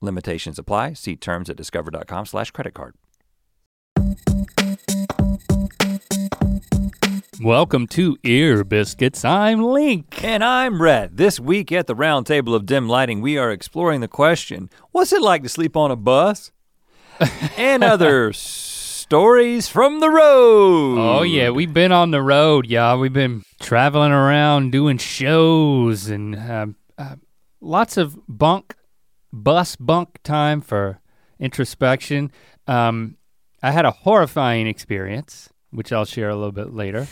Limitations apply. See terms at discover.com/slash credit card. Welcome to Ear Biscuits. I'm Link. And I'm Rhett. This week at the Round Table of Dim Lighting, we are exploring the question What's it like to sleep on a bus? and other stories from the road. Oh yeah, we've been on the road, y'all. We've been traveling around doing shows and um, uh, lots of bunk, bus bunk time for introspection. Um, I had a horrifying experience, which I'll share a little bit later.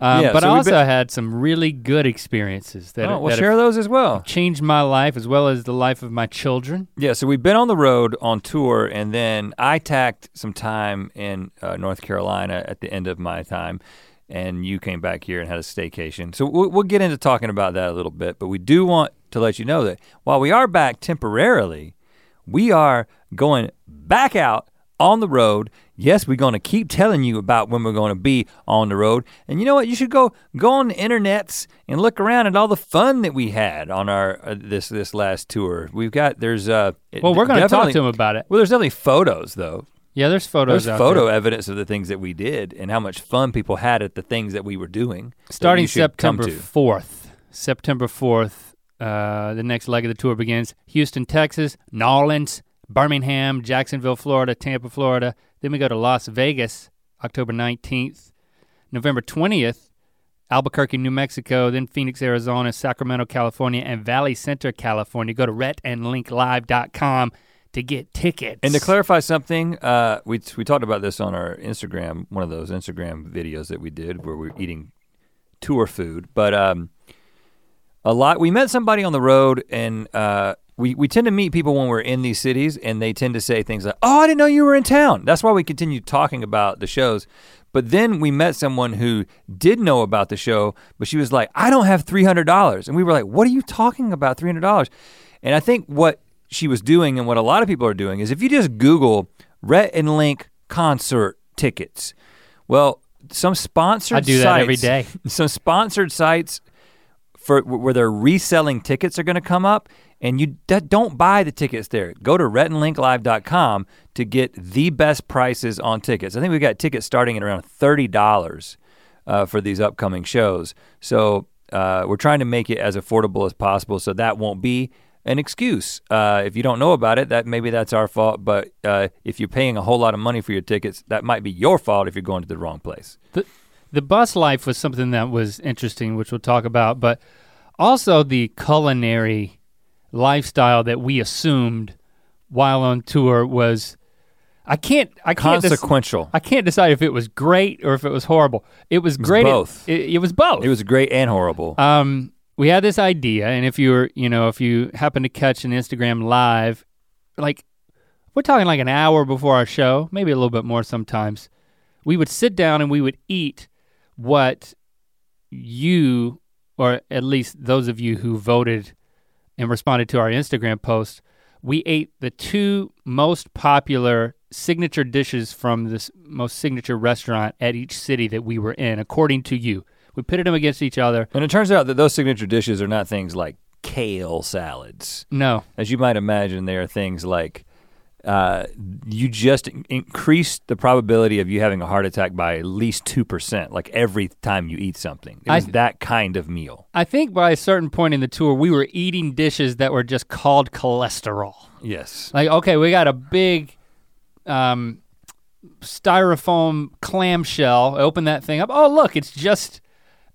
Um, Yeah, but so I also been- had some really good experiences that, Oh, we'll that share those as well. changed my life as well as the life of my children. Yeah, so we've been on the road on tour, and then I tacked some time in uh, North Carolina at the end of my time, and you came back here and had a staycation. So we'll, we'll get into talking about that a little bit, but we do want to let you know that while we are back temporarily, we are going back out on the road. Yes, we're going to keep telling you about when we're going to be on the road. And you know what? You should go go on the internets and look around at all the fun that we had on our uh, this this last tour. We've got there's uh Well, we're going to talk to him about it. Well, there's definitely photos though. Yeah, there's photos. There's photo there. evidence of the things that we did and how much fun people had at the things that we were doing. starting you should come September fourth. September fourth, uh, the next leg of the tour begins. Houston, Texas, Nolens, Birmingham, Jacksonville, Florida, Tampa, Florida. Then we go to Las Vegas, October nineteenth, November twentieth. Albuquerque, New Mexico, then Phoenix, Arizona, Sacramento, California, and Valley Center, California. Go to rhettandlinklive.com to get tickets. And to clarify something, uh, we we talked about this on our Instagram, one of those Instagram videos that we did where we are eating tour food. But um, a lot, we met somebody on the road, and uh, we we tend to meet people when we're in these cities, and they tend to say things like, "Oh, I didn't know you were in town." That's why we continue talking about the shows. But then we met someone who did know about the show, but she was like, "I don't have three hundred dollars," and we were like, "What are you talking about, three hundred dollars?" And I think what she was doing and what a lot of people are doing is if you just Google Rhett and Link concert tickets, well, some sponsored sites I do that every sites- day. Some sponsored sites for where they're reselling tickets are going to come up, and you d- don't buy the tickets there. Go to rhettandlinklive.com to get the best prices on tickets. I think we've got tickets starting at around thirty dollars uh, for these upcoming shows. So uh, we're trying to make it as affordable as possible, so that won't be an excuse. Uh, if you don't know about it, that maybe that's our fault. But uh, if you're paying a whole lot of money for your tickets, that might be your fault if you're going to the wrong place. the, the bus life was something that was interesting, which we'll talk about, but also the culinary lifestyle that we assumed while on tour was I can't I can't dec- Consequential. I can't decide if it was great or if it was horrible. It was was great. at- both. It, it was both. It was great and horrible. Um, we had this idea, and if you were, you know, if you happen to catch an Instagram live, like we're talking like an hour before our show, maybe a little bit more sometimes, we would sit down and we would eat what you, or at least those of you who voted and responded to our Instagram post, we ate the two most popular signature dishes from this most signature restaurant at each city that we were in, according to you. We pitted them against each other. And it turns out that those signature dishes are not things like kale salads. No, As you might imagine, they are things like uh, you just in- increase the probability of you having a heart attack by at least 2%, like every time you eat something. It I- was that kind of meal. I think by a certain point in the tour, we were eating dishes that were just called cholesterol. Yes. Like, okay, we got a big um, styrofoam clamshell. I Open that thing up. Oh, look, it's just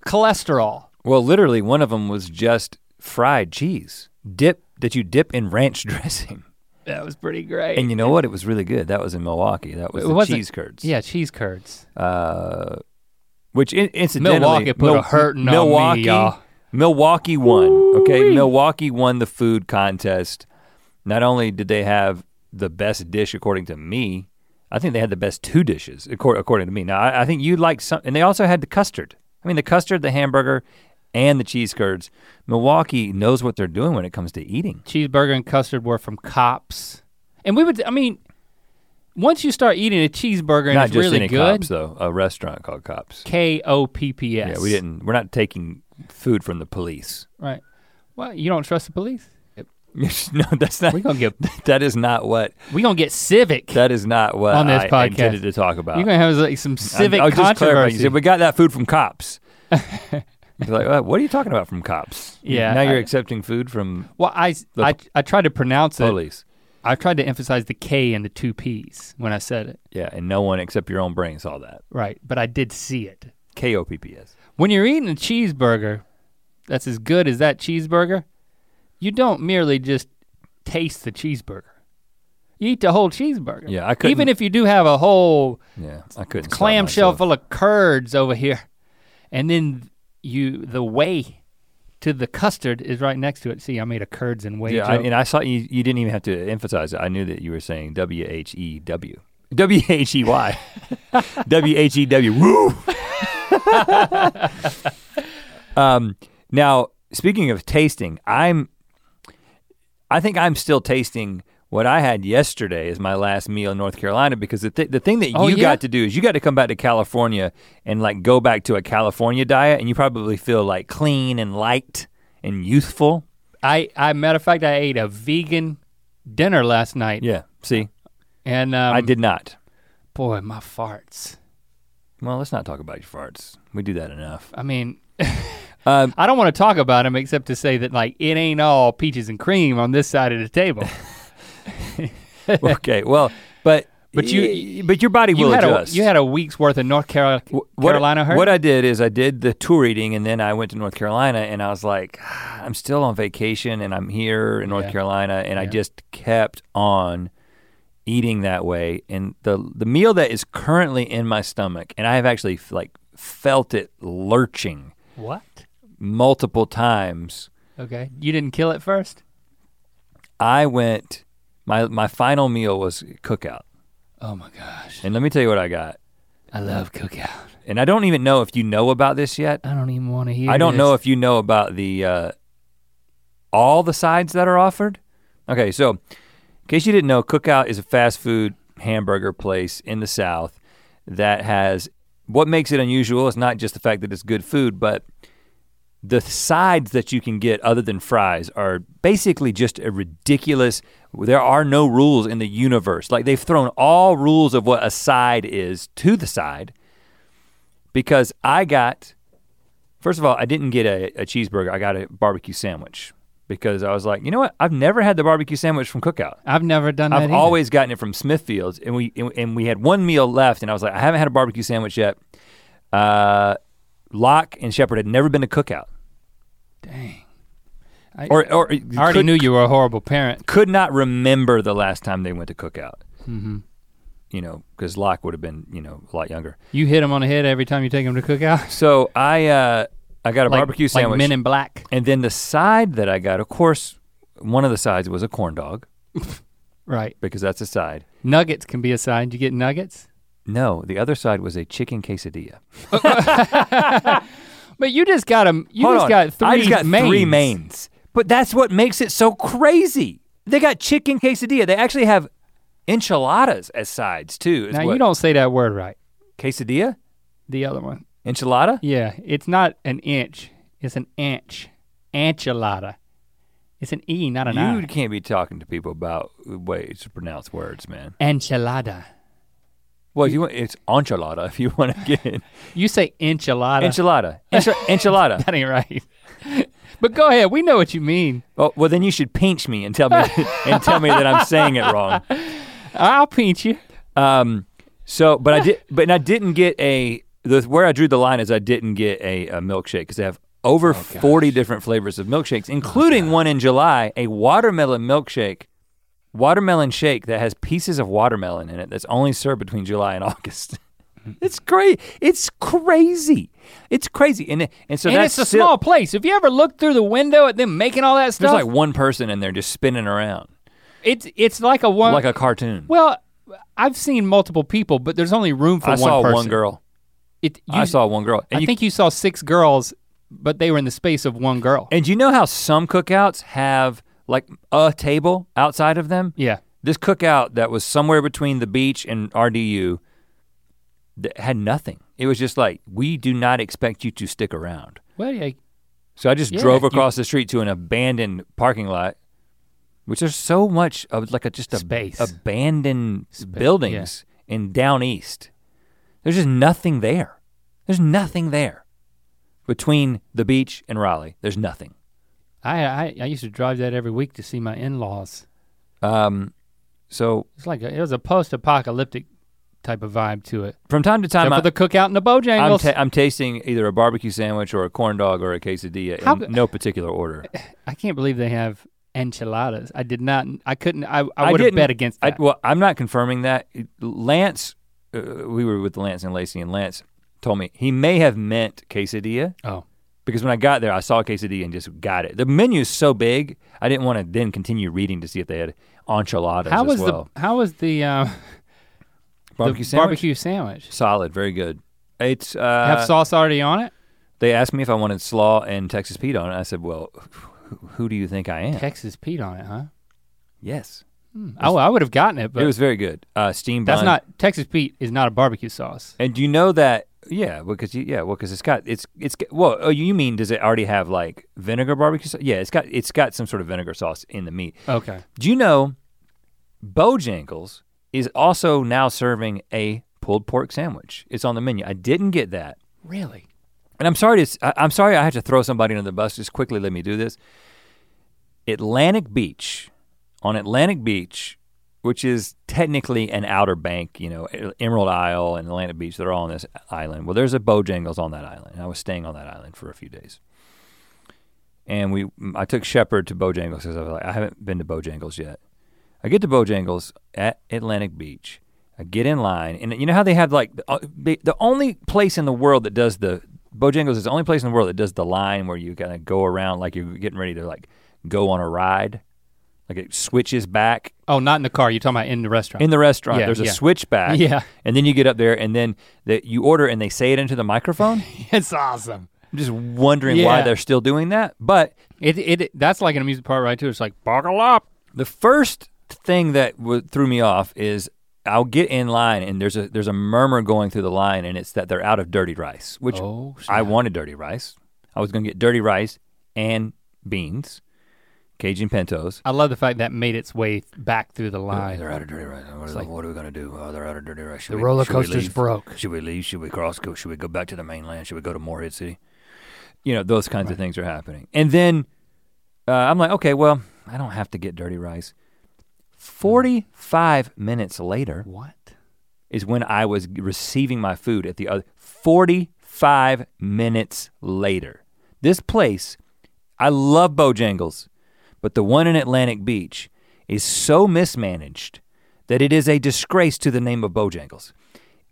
cholesterol. Well, literally, one of them was just fried cheese, dip that you dip in ranch dressing. That was pretty great. And you know what? It was really good. That was in Milwaukee. That was the cheese curds. yeah, cheese curds. Uh, which in, incidentally, Milwaukee put a Mil- hurting on me, Milwaukee, y'all. Milwaukee won. Okay, Milwaukee won the food contest. Not only did they have the best dish according to me. I think they had the best two dishes according, according to me. Now I, I think you like some, and they also had the custard. I mean the custard, the hamburger, and the cheese curds. Milwaukee knows what they're doing when it comes to eating. Cheeseburger and custard were from Kopp's. And we would, I mean, once you start eating a cheeseburger and Not it's just really any good, cops though. A restaurant called Kopp's. K O P P S. Yeah, we didn't. We're not taking food from the police. Right. Well, you don't trust the police? no, that's not. We gonna get That is not what. we're gonna get civic. That is not what On this I podcast. intended to talk about. You're gonna have like some civic I, I was just. You controversy. said we got that food from cops. You're like, "What- what are you talking about from cops? Yeah, Now you're I- accepting food from well, I, I I tried to pronounce it. police. I tried to emphasize the K and the two P's when I said it. Yeah, and no one except your own brain saw that. Right, but I did see it. K O P P S. When you're eating a cheeseburger that's as good as that cheeseburger, you don't merely just taste the cheeseburger. You eat the whole cheeseburger. Yeah, I couldn't. Even if you do have a whole yeah, I couldn't. clamshell full of curds over here, and then you the whey to the custard is right next to it. See, I made a curds and whey Yeah, I, and I saw you. You didn't even have to emphasize it. I knew that you were saying W H E W. W H E Y. W H E W. Woo. um, now, speaking of tasting, I'm. I think I'm still tasting what I had yesterday is my last meal in North Carolina because the th- the thing that Oh, you yeah? got to do is you got to come back to California and like go back to a California diet and you probably feel like clean and light and youthful. I, I matter of fact, I ate a vegan dinner last night, Yeah. See, and um, I did not. Boy, my farts. Well, let's not talk about your farts. We do that enough. I mean, Um, I don't want to talk about them except to say that like it ain't all peaches and cream on this side of the table. okay, well, but But you- but your body you will had adjust. a you had a week's worth of North Carolina Wh- what, Carolina hurt. What I did is I did the tour eating, and then I went to North Carolina, and I was like, "Ah, I'm still on vacation, and I'm here in North Yeah. Carolina, and I just kept on eating that way. And the the meal that is currently in my stomach, and I have actually like felt it lurching what? multiple times. Okay, you didn't kill it first. I went. My my final meal was cookout, Oh my gosh, and let me tell you what I got. I love cookout. And I don't even know if you know about this yet. I don't even want to hear. I don't this. know if you know about the uh, all the sides that are offered. Okay, so in case you didn't know, Cookout is a fast food hamburger place in the South that has what makes it unusual is not just the fact that it's good food, but the sides that you can get other than fries are basically just a ridiculous there are no rules in the universe like they've thrown all rules of what a side is to the side because i got first of all i didn't get a, a cheeseburger i got a barbecue sandwich because i was like you know what i've never had the barbecue sandwich from cookout I've never done that. I've always gotten it from Smithfields, and we and, and we had one meal left, and I was like, I haven't had a barbecue sandwich yet. Uh, Locke and Shepard had never been to Cookout, Dang. I, or or I already could, knew you were a horrible parent. could not remember the last time they went to Cookout. hmm You know, because Locke would have been you know a lot younger. You hit him on the head every time you take him to cookout. So I uh, I got a like, barbecue sandwich, like Men in Black. and then the side that I got, of course, one of the sides was a corn dog Right. because that's a side. Nuggets can be a side. You get nuggets. No, the other side was a chicken quesadilla. But you just got them. You Hold just on. got three. I just got mains. three mains. But that's what makes it so crazy. They got chicken quesadilla. They actually have enchiladas as sides too. Now what- you don't say that word right. quesadilla? The other one. Enchilada? Yeah, it's not an inch. It's an inch. Enchilada. It's an e, not an You i. You can't be talking to people about ways to pronounce words, man. Enchilada. Well, if you want, it's enchilada if you want to get in. You say enchilada. Enchilada. Enchi- enchilada. that ain't right. But go ahead. We know what you mean. Oh, well, then you should pinch me and tell me and tell me that I'm saying it wrong. I'll pinch you. Um, so, but I did, but I didn't get a. The, where I drew the line is I didn't get a, a milkshake because they have over 40 different flavors of milkshakes, including one in July, a watermelon milkshake, watermelon shake that has pieces of watermelon in it that's only served between July and August. it's great. It's crazy. It's crazy. And and so and that's it's a still- small place. If you ever look through the window at them making all that stuff, There's like one person in there just spinning around. It's it's like a one. like a cartoon. well, I've seen multiple people, but there's only room for I one saw person. one girl. It, you, I saw one girl. And I you, think you saw six girls, but they were in the space of one girl. and you know how some cookouts have like a table outside of them? yeah. This cookout that was somewhere between the beach and RDU that had nothing. It was just like, we do not expect you to stick around. Well, yeah. So I just Yeah, drove you- across the street to an abandoned parking lot, which there's so much of like a just a Space. abandoned Spa- buildings in down east. There's just nothing there. There's nothing there. Between the beach and Raleigh, there's nothing. I, I I used to drive that every week to see my in-laws. Um, so It's like a, it was a post-apocalyptic type of vibe to it. from time to time, Except I, for the cookout and the I'm, Bojangles. ta- I'm tasting either a barbecue sandwich or a corn dog or a quesadilla How in no particular order. I can't believe they have enchiladas. I did not. I couldn't. I, I I would have bet against I, that. well, I'm not confirming that. Lance, uh, we were with Lance and Lacey, and Lance told me he may have meant quesadilla oh, because when I got there, I saw quesadilla and just got it. The menu is so big, I didn't want to then continue reading to see if they had enchiladas how as was well. the how was the uh, barbecue sandwich? barbecue sandwich? Solid, very good. It's uh, have sauce already on it? they asked me if I wanted slaw and Texas Pete on it. I said, "Well, who, who do you think I am?" Texas Pete on it, huh? yes, Oh, I would have gotten it, but it was very good. Uh, steam that's bun. not Texas Pete is not a barbecue sauce. And do you know that? Yeah, because you, yeah, well, because it's got it's it's well. Oh, you mean does it already have like vinegar barbecue sauce? Yeah, it's got it's got some sort of vinegar sauce in the meat. Okay. Do you know Bojangles is also now serving a pulled pork sandwich? It's on the menu. I didn't get that, Really? and I'm sorry to I, am sorry I had to throw somebody under the bus. Just quickly, let me do this. Atlantic Beach, on Atlantic Beach, which is technically an outer bank, you know, Emerald Isle and Atlantic Beach, they're all on this island. Well, there's a Bojangles on that island. and I was staying on that island for a few days. And we, I took Shepard to Bojangles because I was like, I haven't been to Bojangles yet. I get to Bojangles at Atlantic Beach. I get in line, and you know how they have like the, uh, the the only place in the world that does the Bojangles is the only place in the world that does the line where you kind of go around like you're getting ready to like go on a ride, like it switches back Oh, not in the car. You're talking about in the restaurant. in the restaurant. Yeah, there's a yeah. switchback, yeah, and then you get up there, and then that you order, and they say it into the microphone. it's awesome. I'm just wondering why they're still doing that. But It it that's like an amusement park right too. It's like buckle up. The first thing that w- threw me off is I'll get in line and there's a there's a murmur going through the line and it's that they're out of dirty rice, which oh, I wanted dirty rice. I was gonna get dirty rice and beans, Cajun pintos. I love the fact that made its way back through the line. They're out of dirty rice. What, are, like- what are we gonna do? Oh, they're out of dirty rice. Should The we- roller coaster's broke. Should we leave? Should we cross? Go? Should we go back to the mainland? Should we go to Morehead City? You know, those kinds of things are happening. And then uh, I'm like, okay, well, I don't have to get dirty rice. 45 minutes later What? is when I was receiving my food at the other 45 minutes later. This place, I love Bojangles, but the one in Atlantic Beach is so mismanaged that it is a disgrace to the name of Bojangles.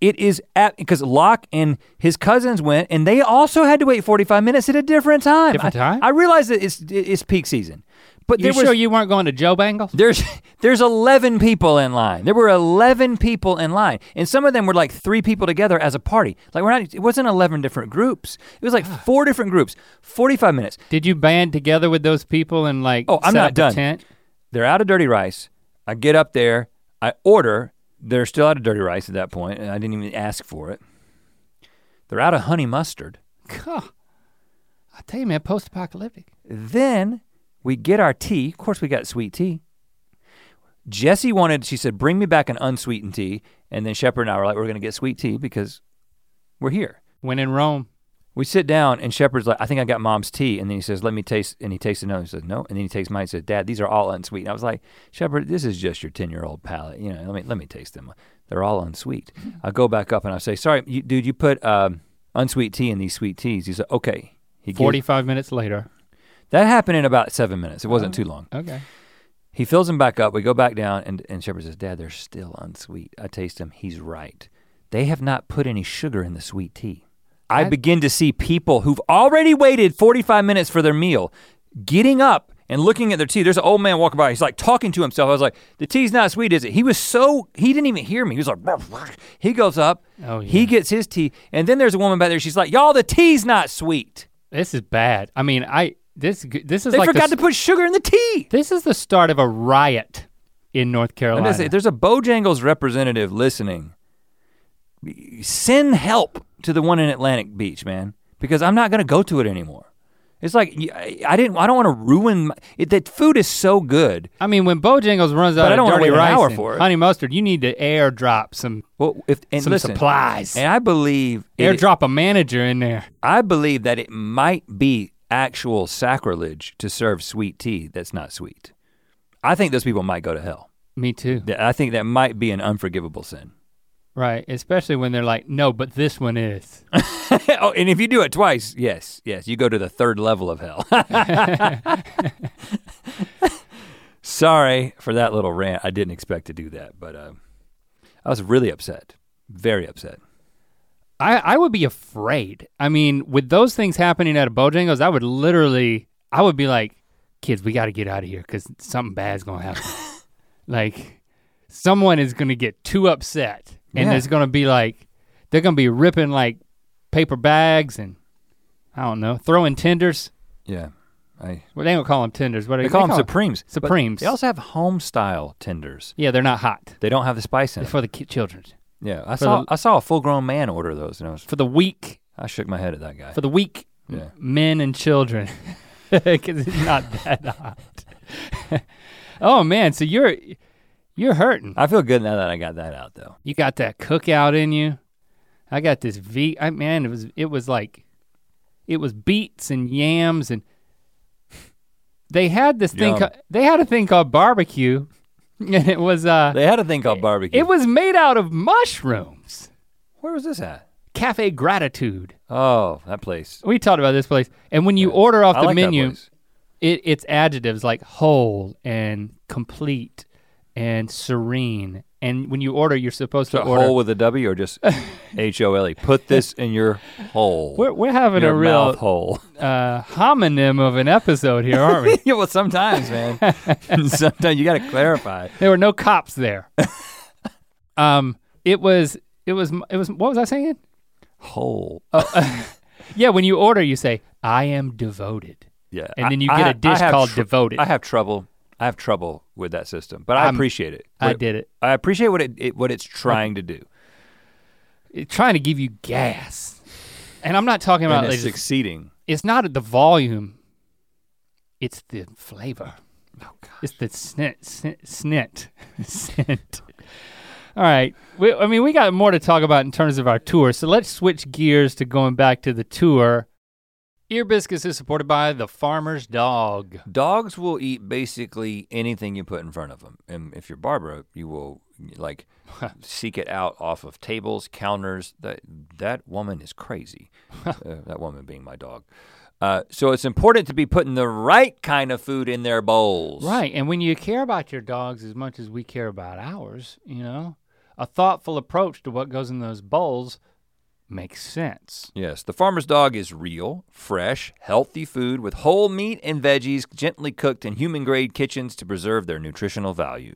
It is at because Locke and his cousins went, and they also had to wait 45 minutes at a different time. Different I- time? I, realize that it's it's peak season, but You there was sure you weren't going to Joe Bangles? there's there's 11 people in line. There were 11 people in line, and some of them were like three people together as a party. Like we're not. It wasn't 11 different groups. It was like ah. four different groups. 45 minutes. Did you band together with those people and like Oh, I'm not done. tent? They're out of dirty rice. I get up there. I order. They're still out of dirty rice at that point, and I didn't even ask for it. They're out of honey mustard. God. I tell you, man, post-apocalyptic. Then we get our tea. Of course, we got sweet tea. Jesse wanted, she said, bring me back an unsweetened tea. And then Shepard and I were like, we're going to get sweet tea because we're here. When in Rome. We sit down and Shepard's like, I think I got mom's tea. And then he says, let me taste. And he tastes another. He says, no. And then he takes mine and says, Dad, these are all unsweet. And I was like, Shepard, this is just your 10 year old palate. You know, let me, let me taste them. They're all unsweet. I go back up and I say, sorry, you, dude, you put um, unsweet tea in these sweet teas. He said, okay. He gives- 45 minutes later. That happened in about seven minutes. It wasn't Oh. too long. Okay. He fills them back up. We go back down, and, and Shepard says, Dad, they're still unsweet. I taste them. He's right. They have not put any sugar in the sweet tea. I I- begin to see people who've already waited 45 minutes for their meal getting up and looking at their tea. There's an old man walking by. He's like talking to himself. I was like, the tea's not sweet, is it? He was so he didn't even hear me. He was like, he goes up, Oh, yeah. he gets his tea, and then there's a woman back there. She's like, y'all, the tea's not sweet. This is bad. I mean, I this this is They like the forgot s- to put sugar in the tea. this is the start of a riot in North Carolina. say, if there's a Bojangles representative listening, send help to the one in Atlantic Beach, man, because I'm not gonna go to it anymore. It's like y- I I didn't. I don't want to ruin. My, it, that food is so good. I mean, when Bojangles runs out But I don't wanna dirty wait an hour for it. honey mustard, you need to airdrop some Well, if and some listen, supplies. and I believe it- airdrop a manager in there. I believe that it might be actual sacrilege to serve sweet tea that's not sweet. I think those people might go to hell. Me too. I think that might be an unforgivable sin. Right, especially when they're like, no, but this one is. oh, and if you do it twice, yes, yes, you go to the third level of hell. Sorry for that little rant. I didn't expect to do that, but uh, I was really upset, very upset. I, I would be afraid. I mean, with those things happening at a Bojangles, I would literally, I would be like, kids, we got to get out of here because something bad's gonna happen. like, someone is gonna get too upset, and Yeah. there's gonna be like, they're gonna be ripping like paper bags and I don't know, throwing tenders. Yeah, I. Well, they don't call them tenders. What do They you call them Supremes. Supremes. They also have home style tenders. Yeah, they're not hot. They don't have the spice in It's them. for the ki- children. Yeah, I saw the- I saw a full grown man order those, and I was For the weak, I shook my head at that guy. for the weak Yeah. men and children. Because it's not that hot. oh man, so you're you're hurting. I feel good now that I got that out though. You got that cookout in you. I got this V. I man, it was it was like it was beets and yams and they had this thing. Yum. ca- they had a thing called barbecue, and it was uh They had a thing called barbecue. it was made out of mushrooms. Where was this at? Cafe Gratitude. Oh, that place. We talked about this place, and when you Yeah. order off I the like menu, it, it's adjectives like whole and complete and serene. And when you order, you're supposed So to order. hole with a W or just H O L E. Put this in your hole. we're, we're having your a real mouth hole. uh, homonym of an episode here, aren't we? yeah, well, sometimes, man. sometimes you got to clarify. there were no cops there. um, it was, it was, it was. What was I saying? Hole. Yeah, when you order, you say, "I am devoted," Yeah. and I- then you get a dish called tr- devoted. I have trouble. I have trouble with that system, but I I'm- appreciate it. I What- did it. I appreciate what it, it what it's trying to do, It's trying to give you gas, and I'm not talking about it's succeeding. it's not the volume, it's the flavor. Oh God. It's the snit, snit, snit, scent. All right. We, I mean, we got more to talk about in terms of our tour, so let's switch gears to going back to the tour. Ear Biscuits is supported by the Farmer's Dog. Dogs will eat basically anything you put in front of them, and if you're Barbara, you will like seek it out off of tables, counters. That that woman is crazy. uh, that woman being my dog. Uh, so it's important to be putting the right kind of food in their bowls. Right, and when you care about your dogs as much as we care about ours, you know, a thoughtful approach to what goes in those bowls makes sense. Yes, the farmer's dog is real, fresh, healthy food with whole meat and veggies gently cooked in human grade kitchens to preserve their nutritional value.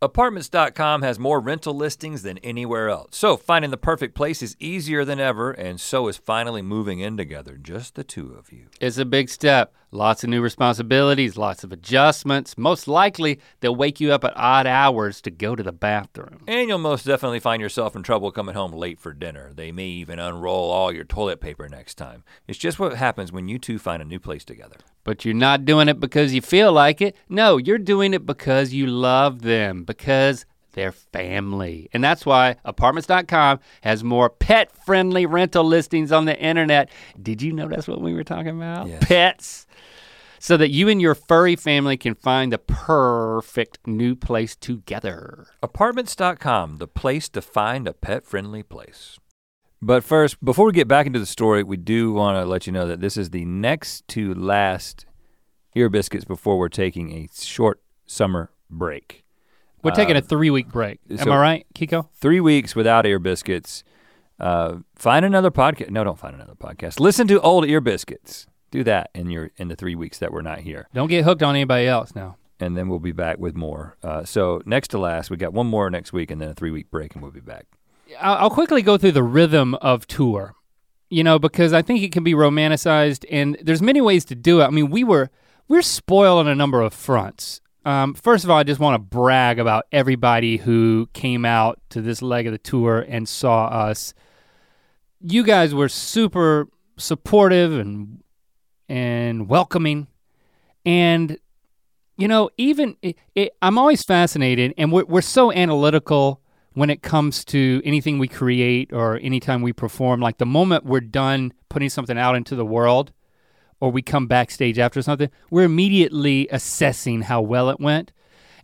Apartments.com has more rental listings than anywhere else. So finding the perfect place is easier than ever, and so is finally moving in together, just the two of you. It's a big step. Lots of new responsibilities, lots of adjustments. Most likely, they'll wake you up at odd hours to go to the bathroom. And you'll most definitely find yourself in trouble coming home late for dinner. They may even unroll all your toilet paper next time. It's just what happens when you two find a new place together. But you're not doing it because you feel like it. No, you're doing it because you love them, because they're family. And that's why apartments.com has more pet friendly rental listings on the internet. Did you know that's what we were talking about? Yes. Pets. so that you and your furry family can find the perfect new place together. Apartments.com, the place to find a pet friendly place. But first, before we get back into the story, we do want to let you know that this is the next to last ear biscuits before we're taking a short summer break. We're taking a three week break. Am so- I right, Kiko? Three weeks without ear biscuits. Uh, find another podcast. No, don't find another podcast. Listen to old ear biscuits. Do that in your in the three weeks that we're not here. Don't get hooked on anybody else now. and then we'll be back with more. Uh, so next to last, we got one more next week, and then a three week break, and we'll be back. I'll quickly go through the rhythm of tour, you know, because I think it can be romanticized, and there's many ways to do it. I mean, we were we're spoiled on a number of fronts. Um, first of all, I just want to brag about everybody who came out to this leg of the tour and saw us. You guys were super supportive and and welcoming, and you know, even it, it, I'm always fascinated, and we're we're so analytical when it comes to anything we create or anytime we perform. Like the moment we're done putting something out into the world, or we come backstage after something, we're immediately assessing how well it went,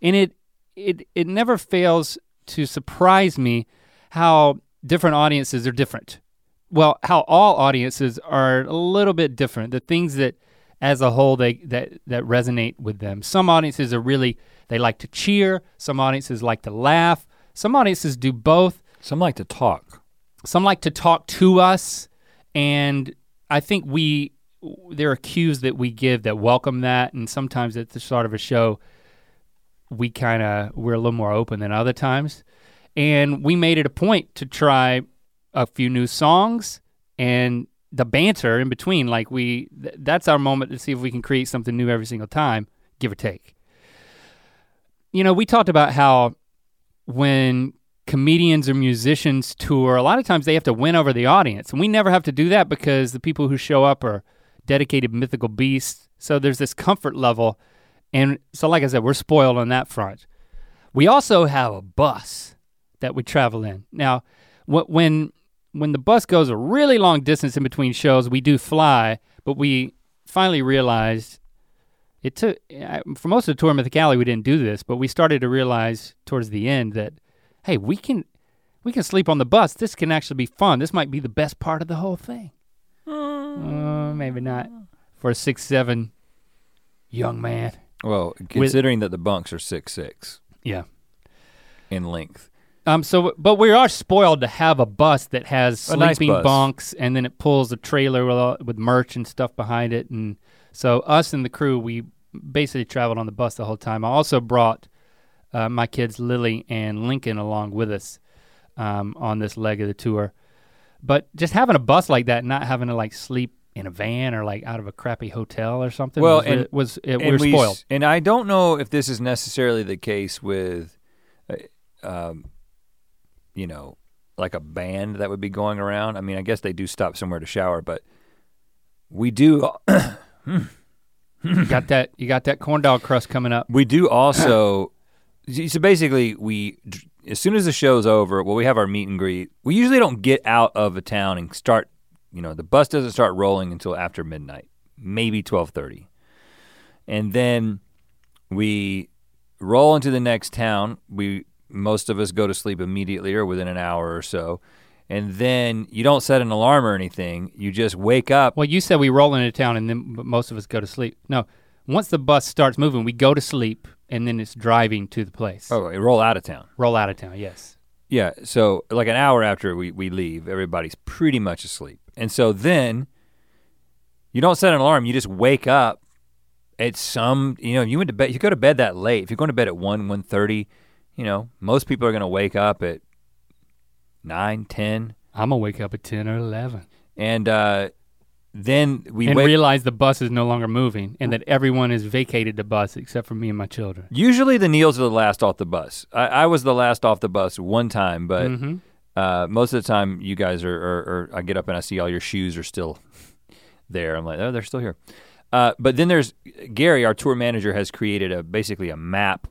and it it it never fails to surprise me how different audiences are different. Well, how all audiences are a little bit different. The things that as a whole they that that resonate with them. Some audiences are really they like to cheer, some audiences like to laugh, some audiences do both. Some like to talk. Some like to talk to us and I think we there are cues that we give that welcome that and sometimes at the start of a show we kind of we're a little more open than other times. And we made it a point to try a few new songs and the banter in between like we th- that's our moment to see if we can create something new every single time, give or take. You know, we talked about how when comedians or musicians tour, a lot of times they have to win over the audience. And we never have to do that because the people who show up are dedicated mythical beasts. So there's this comfort level. And so, like I said, we're spoiled on that front. We also have a bus that we travel in. Now, when when the bus goes a really long distance in between shows, we do fly, but we finally realized it took for most of the tour Mythicali we didn't do this, but we started to realize towards the end that hey, we can we can sleep on the bus. This can actually be fun. This might be the best part of the whole thing. Uh, maybe not for a six seven young man. Well, considering that the bunks are six six Yeah. in length. Um. So, but we are spoiled to have a bus that has A nice sleeping bus. bunks, and then it pulls a trailer with, all- with merch and stuff behind it, and so us and the crew, we basically traveled on the bus the whole time. I also brought uh, my kids Lily and Lincoln along with us um, on this leg of the tour. But just having a bus like that, and not having to like sleep in a van or like out of a crappy hotel or something, Well, was, and- was it, we were we spoiled. And I don't know if this is necessarily the case with, uh, um, you know, like a band that would be going around. I mean, I guess they do stop somewhere to shower, but we do. you got that? You got that corn dog crust coming up. We do also. so basically, we as soon as the show's over, well, we have our meet and greet. We usually don't get out of a town and start. You know, the bus doesn't start rolling until after midnight, maybe twelve thirty, and then we roll into the next town. We most of us go to sleep immediately or within an hour or so. And then you don't set an alarm or anything. You just wake up. Well, you said we roll into town and then most of us go to sleep. No, once the bus starts moving, we go to sleep and then it's driving to the place. Oh, we roll out of town. Roll out of town, yes. Yeah, so like an hour after we, we leave, everybody's pretty much asleep. And so then you don't set an alarm, you just wake up at some, you know, you went to bed, you go to bed that late. If you're going to bed at 1, 1.30, you know, most people are going to wake up at 9, 10. I'm gonna wake up at 10 or 11 And uh, then we and wake realize the bus is no longer moving and that everyone has vacated the bus except for me and my children. Usually the Neals are the last off the bus. I, I was the last off the bus one time, but Mhm. uh, most of the time you guys are, are, are, I get up and I see all your shoes are still there. I'm like, oh, they're still here. Uh, but then there's Gary, our tour manager, has created a basically a map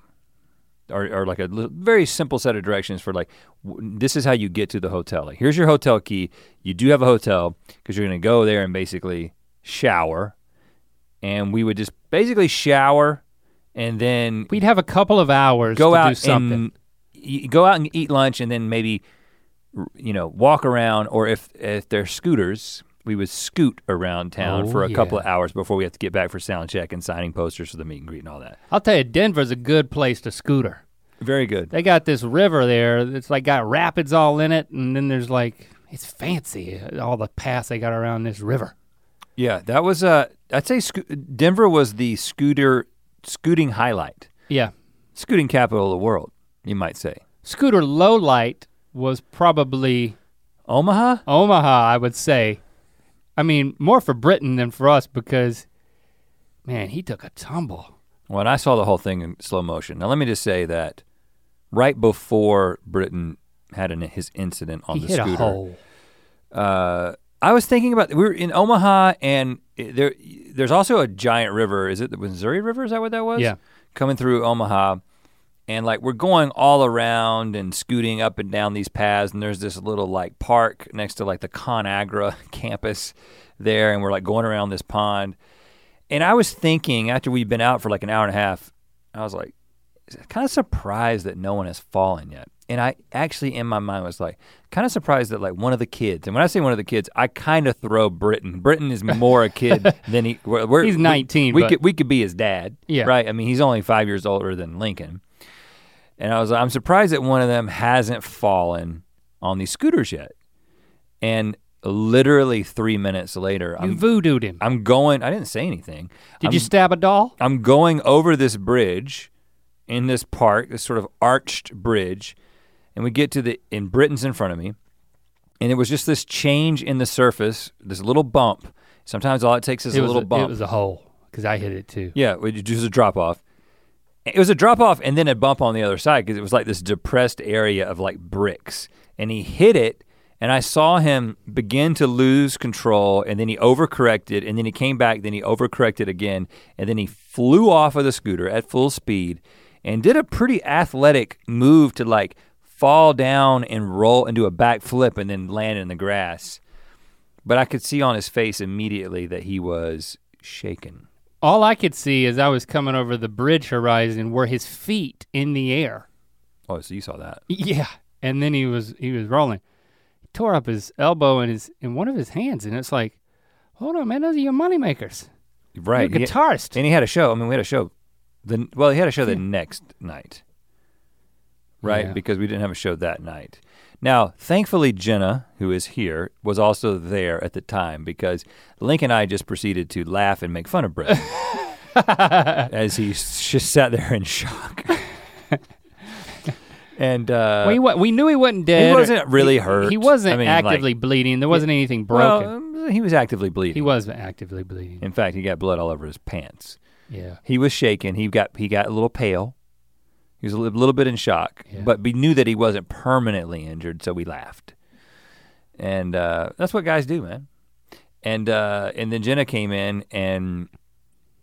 or, or like a very simple set of directions for like, w- this is how you get to the hotel. Like, here's your hotel key. You do have a hotel because you're gonna go there and basically shower and we would just basically shower and then We'd have a couple of hours go to out do something. and go out and eat lunch and then maybe you know walk around or if if they're scooters we would scoot around town Oh, for a couple of hours before we have to get back for sound check and signing posters for the meet and greet and all that. I'll tell you, Denver's a good place to scooter. very good. They got this river there It's like got rapids all in it, and then there's like it's fancy all the paths they got around this river. yeah that was uh i'd say sco- denver was the scooter scooting highlight. Yeah, scooting capital of the world you might say. Scooter low light was probably omaha? Omaha, I would say. I mean, more for Britain than for us because, man, he took a tumble. Well, I saw the whole thing in slow motion. Now, let me just say that right before Britain had an, his incident on he the hit scooter, a hole. Uh, I was thinking about we were in Omaha, and there there's also a giant river. Is it the Missouri River? Is that what that was? Yeah. coming through Omaha, and like we're going all around and scooting up and down these paths, and there's this little like park next to like the ConAgra campus there, and we're like going around this pond. And I was thinking after we'd been out for like an hour and a half, I was like, kind of surprised that no one has fallen yet. And I actually, in my mind, was like, kind of surprised that like one of the kids, and when I say one of the kids, I kind of throw Britain. Britain is more a kid than he. We're, we're- He's 19, We, but- could we could be his dad. Yeah. Right. I mean, he's only five years older than Lincoln. And I was, I'm surprised that one of them hasn't fallen on these scooters yet. And literally three minutes later, You I'm, voodooed him. I'm going. I didn't say anything. Did I'm, you stab a doll? I'm going over this bridge in this park, this sort of arched bridge, and we get to the in Britain's in front of me, and it was just this change in the surface, this little bump. Sometimes all it takes is it a little a, bump. It was a hole because I hit it too. yeah, it was just a drop off. It was a drop off and then a bump on the other side because it was like this depressed area of like bricks, and he hit it. And I saw him begin to lose control, and then he overcorrected, and then he came back, then he overcorrected again, and then he flew off of the scooter at full speed and did a pretty athletic move to like fall down and roll and do a backflip and then land in the grass. But I could see on his face immediately that he was shaken. All I could see as I was coming over the bridge horizon were his feet in the air. Oh, so you saw that. Yeah, and then he was he was rolling. He tore up his elbow and his in one of his hands, and it's like, hold on, man, those are your money makers. Right. You're a he- guitarist. and he had a show. I mean, we had a show. The well, he had a show the next night, right? Yeah. Because we didn't have a show that night. Now, thankfully, Jenna, who is here, was also there at the time because Link and I just proceeded to laugh and make fun of Brett as he just sat there in shock. and uh, well, wa- we knew he wasn't dead. he wasn't really he- hurt. He wasn't I mean, like- actively bleeding. There wasn't anything broken. um, he was actively bleeding. he was actively bleeding. In fact, he got blood all over his pants. Yeah. He was shaken. He got he got a little pale. He was a little bit in shock, Yeah. but we knew that he wasn't permanently injured, so we laughed. And uh, that's what guys do, man. And uh, and then Jenna came in and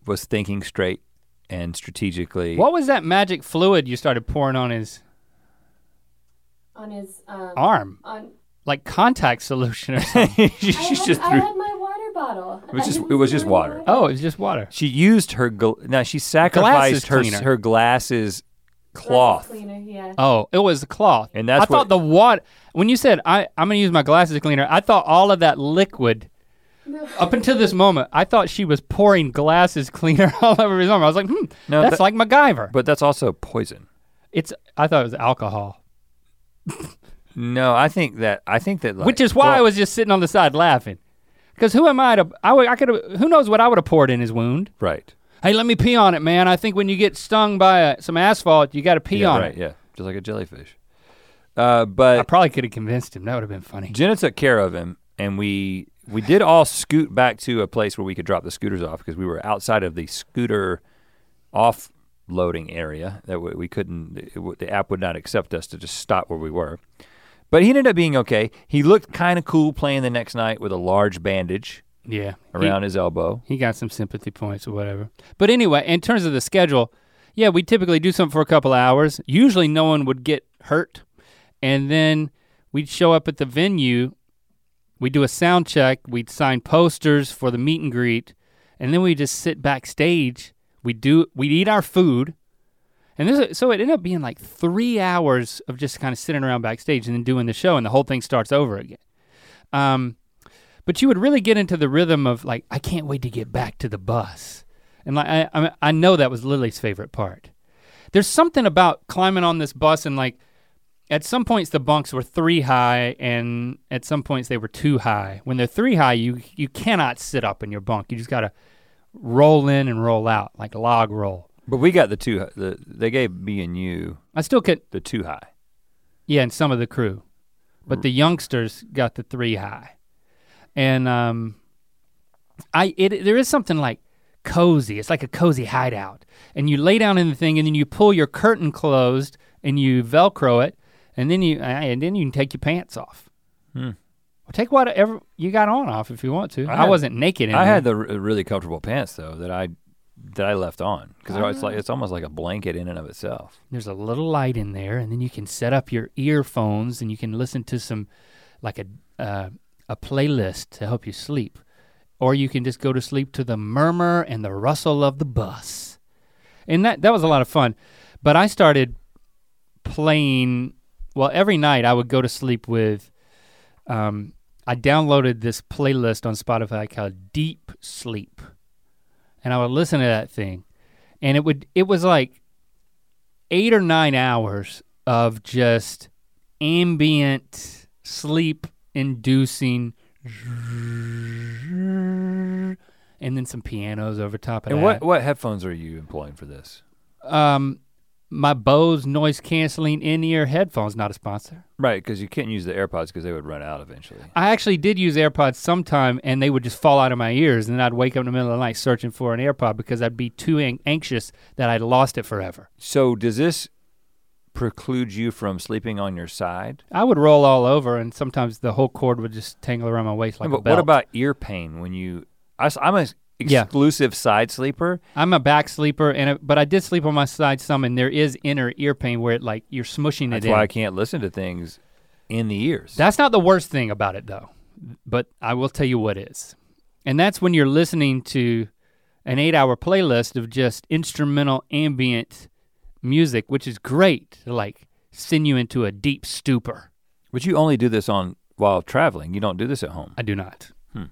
was thinking straight and strategically. What was that magic fluid you started pouring on his on his um, arm? on. Like contact solution or something? she I had, just I threw. had my water bottle. It was just- didn't it was just my water. oh, it was just water. She used her gl- now she sacrificed her cleaner. her glasses Glasses cloth. cleaner, yeah. Oh, it was the cloth. And that's I thought the water. When you said I, I'm gonna use my glasses cleaner, I thought all of that liquid. No, Up until this moment, I thought she was pouring glasses cleaner all over his arm. I was like, hmm, No, that's that- like MacGyver. But that's also poison. it's. I thought it was alcohol, No, I think that I think that like, which is why I was just sitting on the side laughing. Because who am I to? I would. I could. Who knows what I would have poured in his wound? right. Hey, let me pee on it, man. I think when you get stung by uh some asphalt, you got to pee yeah, on right, it. Yeah, just like a jellyfish. Uh, I but probably could have convinced him. That would have been funny. Jenna took care of him, and we we did all scoot back to a place where we could drop the scooters off because we were outside of the scooter offloading area that we, we couldn't. it the app would not accept us to just stop where we were. But he ended up being okay. He looked kind of cool playing the next night with a large bandage Yeah. He- around his elbow. He got some sympathy points or whatever. But anyway, in terms of the schedule, yeah, we typically do something for a couple hours. Usually no one would get hurt. And then we'd show up at the venue, we'd do a sound check, we'd sign posters for the meet and greet, and then we just sit backstage. We do we eat our food, and this, so it ended up being like three hours of just kind of sitting around backstage and then doing the show, and the whole thing starts over again. Um, but you would really get into the rhythm of like, I can't wait to get back to the bus, and like I I, I know that was Lily's favorite part. There's something about climbing on this bus and like at some points the bunks were three high and at some points they were too high. When they're three high, you you cannot sit up in your bunk. You just gotta roll in and roll out like log roll. But we got the two. The they gave me and you I still could the two high. yeah, and some of the crew. But the youngsters got the three high. And um I it there is something like cozy. It's like a cozy hideout. And you lay down in the thing and then you pull your curtain closed and you velcro it and then you uh, and then you can take your pants off. Hmm. Or take whatever you got on off if you want to. I I, wasn't naked in I there. had the r- really comfortable pants though that I that I left on because it's like it's almost like a blanket in and of itself. There's a little light in there, and then you can set up your earphones, and you can listen to some, like a uh, a playlist to help you sleep, or you can just go to sleep to the murmur and the rustle of the bus, and that that was a lot of fun. But I started playing. Well, every night I would go to sleep with. Um, I downloaded this playlist on Spotify called Deep Sleep, and I would listen to that thing, and it would it was like eight or nine hours of just ambient sleep inducing and then some pianos over top of And that. what what headphones are you employing for this? um my Bose noise canceling in-ear headphones not a sponsor. Right, because you can't use the AirPods because they would run out eventually. I actually did use AirPods sometime and they would just fall out of my ears and then I'd wake up in the middle of the night searching for an AirPod because I'd be too an- anxious that I'd lost it forever. So does this preclude you from sleeping on your side? I would roll all over and sometimes the whole cord would just tangle around my waist like a but belt. what about ear pain when you? I, am a Yeah. exclusive side sleeper. I'm a back sleeper, and it, but I did sleep on my side some, and there is inner ear pain where it like you're smushing it That's in. why I can't listen to things in the ears. That's not the worst thing about it though, but I will tell you what is, and that's when you're listening to an eight-hour playlist of just instrumental ambient music, which is great to like send you into a deep stupor. but you only do this on while traveling. You don't do this at home. I do not. Hmm.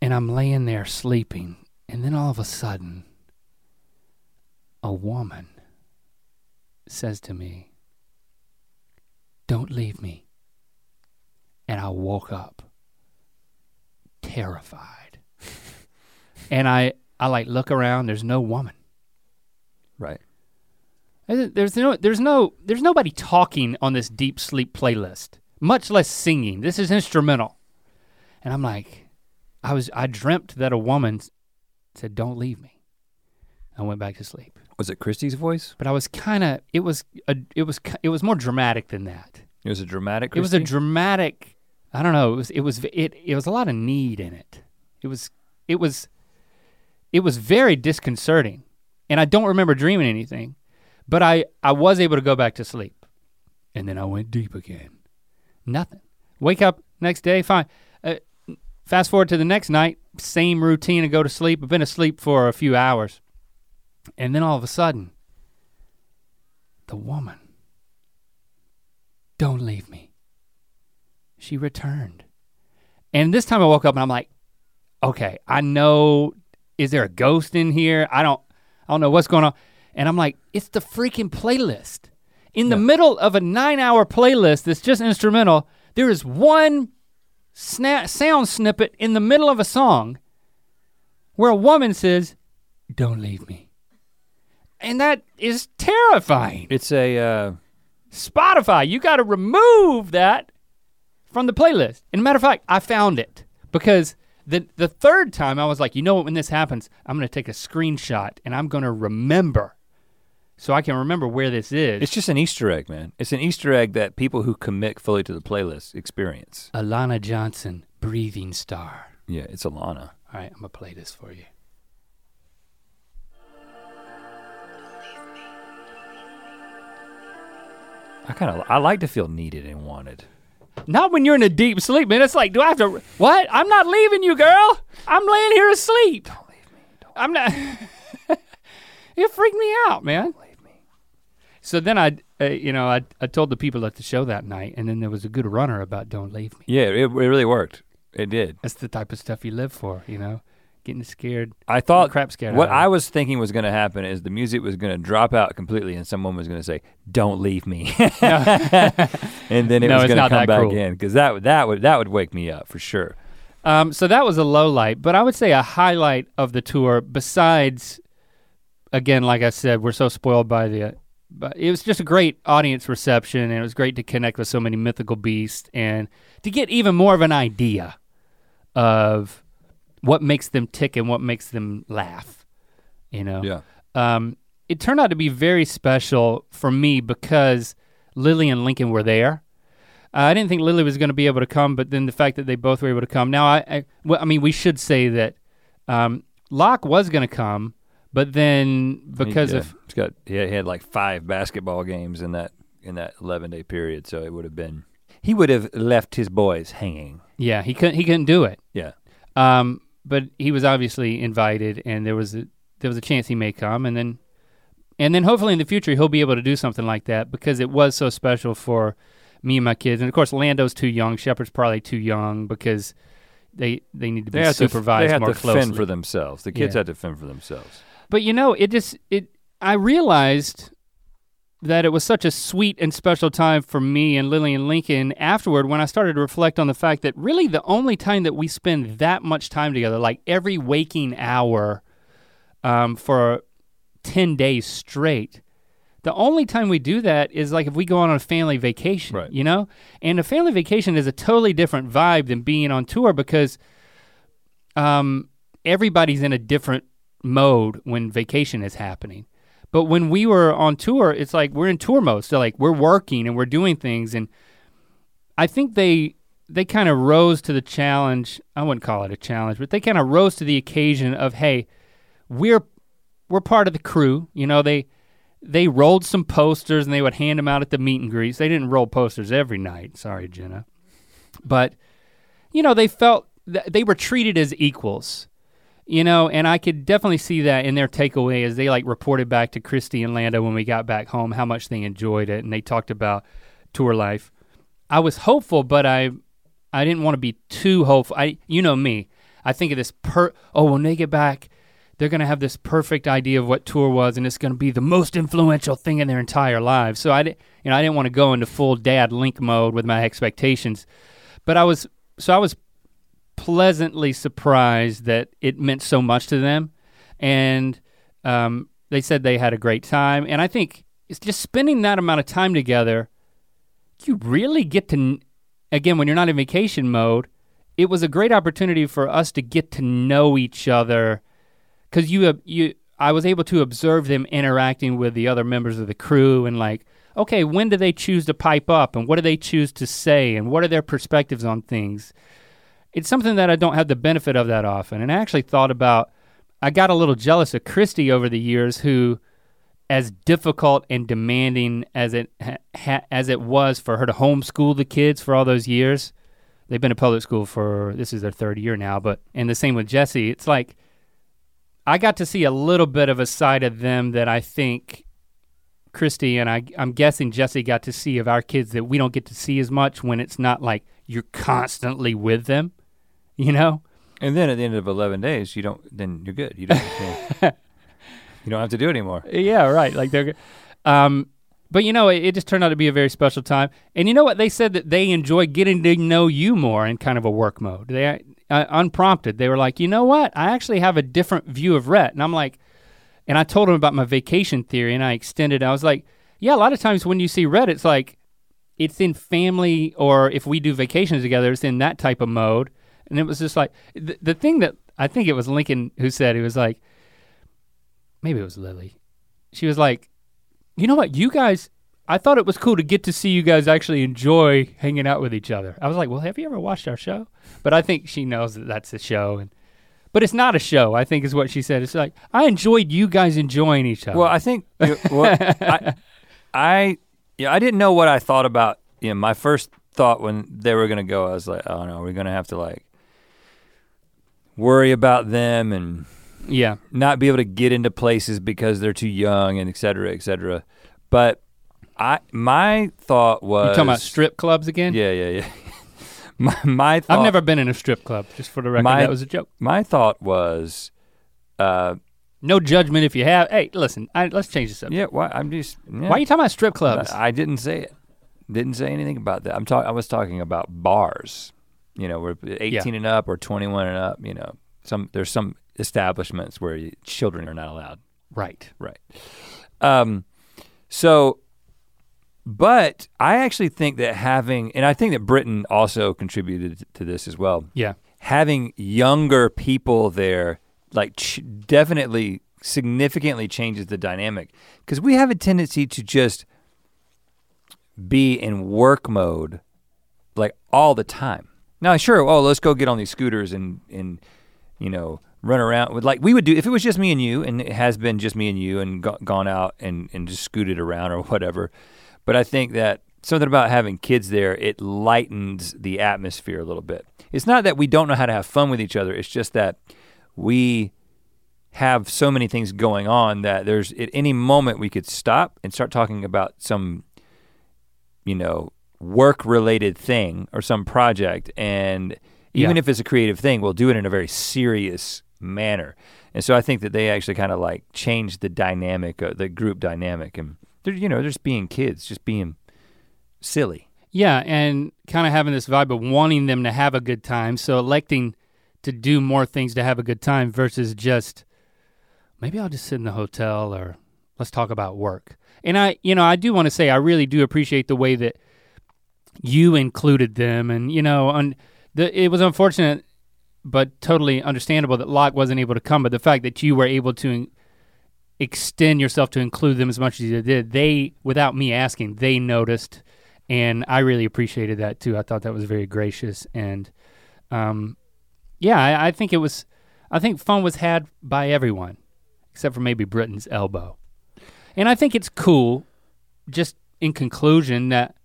And I'm laying there sleeping, and then all of a sudden, a woman says to me, Don't leave me. And I woke up terrified. and I, I like look around, there's no woman. Right. There's no there's no there's nobody talking on this deep sleep playlist, much less singing. This is instrumental. And I'm like, I was I dreamt that a woman said, "Don't leave me." I went back to sleep. Was it Christy's voice? But I was kind of it was a it was it was more dramatic than that. It was a dramatic. It was a dramatic. I don't know. It was it was it it was a lot of need in it. It was it was it was very disconcerting, and I don't remember dreaming anything, but I I was able to go back to sleep, and then I went deep again. Nothing. Wake up next day, fine. Uh, fast forward to the next night, same routine and go to sleep. I've been asleep for a few hours, and then all of a sudden, the woman. Don't leave me. She returned. And this time I woke up and I'm like, okay, I know is there a ghost in here? I don't I don't know what's going on. And I'm like, it's the freaking playlist. In the Yeah. middle of a 9-hour playlist that's just instrumental, there is one sna- sound snippet in the middle of a song where a woman says, "Don't leave me." And that is terrifying. It's a. Uh, Spotify, you got to remove that from the playlist. And matter of fact, I found it because the the third time I was like, you know what? When this happens, I'm gonna take a screenshot and I'm gonna remember, so I can remember where this is. it's just an Easter egg, man. It's an Easter egg that people who commit fully to the playlist experience. Alana Johnson, Breathing Star. Yeah, it's Alana. All right, I'm gonna play this for you. I kind of. I like to feel needed and wanted. Not when you're in a deep sleep, man. It's like, do I have to? What? I'm not leaving you, girl. I'm laying here asleep. Don't leave me. Don't I'm not. it freaked me out, man. So then I, uh, you know, I, I told the people at the show that night, and then there was a good runner about "Don't Leave Me." Yeah, it, it really worked. It did. That's the type of stuff you live for, you know, getting scared, I thought crap scared. what I was thinking was going to happen is the music was going to drop out completely, and someone was going to say, "Don't leave me," and then it No, was going to come back cruel. in because that would that would that would wake me up for sure. Um, so that was a low light, but I would say a highlight of the tour, besides, again, like I said, we're so spoiled by the, but it was just a great audience reception, and it was great to connect with so many mythical beasts, and to get even more of an idea of what makes them tick and what makes them laugh. You know, Yeah. um, it turned out to be very special for me because Lily and Lincoln were there. Uh, I didn't think Lily was going to be able to come, but then the fact that they both were able to come. Now, I, I, well, I mean, we should say that um, Locke was going to come, but then because yeah, of he's got he had, he had like five basketball games in that in that eleven day period, so it would have been he would have left his boys hanging. yeah, he couldn't he couldn't do it. Yeah. Um, but he was obviously invited, and there was a there was a chance he may come, and then and then hopefully in the future he'll be able to do something like that because it was so special for me and my kids, and of course Lando's too young, Shepherd's probably too young because they they need to be They have to supervised they have more to closely. fend for themselves. The kids Yeah. had to fend for themselves. But you know, it just it I realized that it was such a sweet and special time for me and Lily and Lincoln afterward when I started to reflect on the fact that really the only time that we spend that much time together, like every waking hour um, for 10 days straight, the only time we do that is like if we go on a family vacation, Right. you know? And a family vacation is a totally different vibe than being on tour because um, everybody's in a different mode when vacation is happening. But when we were on tour, it's like we're in tour mode. So like we're working and we're doing things and I think they they kind of rose to the challenge. I wouldn't call it a challenge, but they kind of rose to the occasion of hey, we're we're part of the crew. You know, they they rolled some posters and they would hand them out at the meet and greets. They didn't roll posters every night. Sorry, Jenna. But you know, they felt th- they were treated as equals. You know, and I could definitely see that in their takeaway as they like reported back to Christy and Lando when we got back home how much they enjoyed it and they talked about tour life. I was hopeful, but I I didn't want to be too hopeful. I you know me. I think of this per oh when they get back, they're gonna have this perfect idea of what tour was and it's gonna be the most influential thing in their entire lives. So I didn't you know, I didn't want to go into full dad link mode with my expectations. But I was so I was pleasantly surprised that it meant so much to them. And um, they said they had a great time. And I think it's just spending that amount of time together, you really get to, again, when you're not in vacation mode, it was a great opportunity for us to get to know each other because you, you, I was able to observe them interacting with the other members of the crew and like, okay, when do they choose to pipe up and what do they choose to say and what are their perspectives on things? It's something that I don't have the benefit of that often. And I actually thought about, I got a little jealous of Christy over the years, who, as difficult and demanding as it ha, as it was for her to homeschool the kids for all those years, they've been in public school for this is their third year now. But and the same with Jessie. It's like I got to see a little bit of a side of them that I think Christy and I, I'm guessing Jessie got to see of our kids that we don't get to see as much when it's not like you're constantly with them, you know? And then at the end of eleven days, you don't. Then you're good. You don't. you don't have to do it anymore. Yeah, right. Like they're, um, but you know, it, it just turned out to be a very special time. And you know what? They said that they enjoy getting to know you more in kind of a work mode. They uh, unprompted. They were like, you know what? I actually have a different view of Rhett. And I'm like, and I told them about my vacation theory, and I extended. I was like, yeah, a lot of times when you see Rhett, it's like, it's in family, or if we do vacations together, it's in that type of mode. And it was just like the, the thing that I think it was Lincoln who said it was like, maybe it was Lily. She was like, you know what, you guys, I thought it was cool to get to see you guys actually enjoy hanging out with each other. I was like, well, have you ever watched our show? But I think she knows that that's a show, and but it's not a show. I think is what she said. It's like I enjoyed you guys enjoying each other. Well, I think well, I, I, yeah, I didn't know what I thought about. You know, my first thought when they were gonna go, I was like, oh no, we're gonna have to like worry about them and Yeah. not be able to get into places because they're too young and et cetera, et cetera. But I my thought was You talking about strip clubs again? Yeah, yeah, yeah. my my thought I've never been in a strip club, just for the record. My- that was a joke. my thought was uh No judgment if you have. Hey, listen, I, let's change this up. yeah, why I'm just yeah. Why are you talking about strip clubs? I didn't say it. Didn't say anything about that. I'm talking I was talking about bars. You know, where 18 and up or 21 and up, you know. Some there's some establishments where you, children are not allowed. right. Right. Um, so, but I actually think that having, and I think that Britain also contributed to this as well. Yeah. Having younger people there, like, ch- definitely significantly changes the dynamic because we have a tendency to just be in work mode like all the time. Now, sure, oh, let's go get on these scooters and and you know run around with like we would do if it was just me and you, and it has been just me and you, and go, gone out and and just scooted around or whatever. But I think that something about having kids there it lightens the atmosphere a little bit. It's not that we don't know how to have fun with each other. It's just that we have so many things going on that there's at any moment we could stop and start talking about some you know work related thing or some project and even Yeah. if it's a creative thing we'll do it in a very serious manner and so i think that they actually kind of like changed the dynamic uh, the group dynamic and they're you know they're just being kids just being silly Yeah, and kind of having this vibe of wanting them to have a good time. So electing to do more things to have a good time versus just maybe I'll just sit in the hotel or let's talk about work. And I, you know, I do want to say I really do appreciate the way that you included them and you know, and the it was unfortunate but totally understandable that Locke wasn't able to come, but the fact that you were able to extend yourself to include them as much as you did, they without me asking, they noticed and I really appreciated that too. I thought that was very gracious, and um, yeah, I, I think it was. I think fun was had by everyone, except for maybe Britain's elbow, and I think it's cool. Just in conclusion, that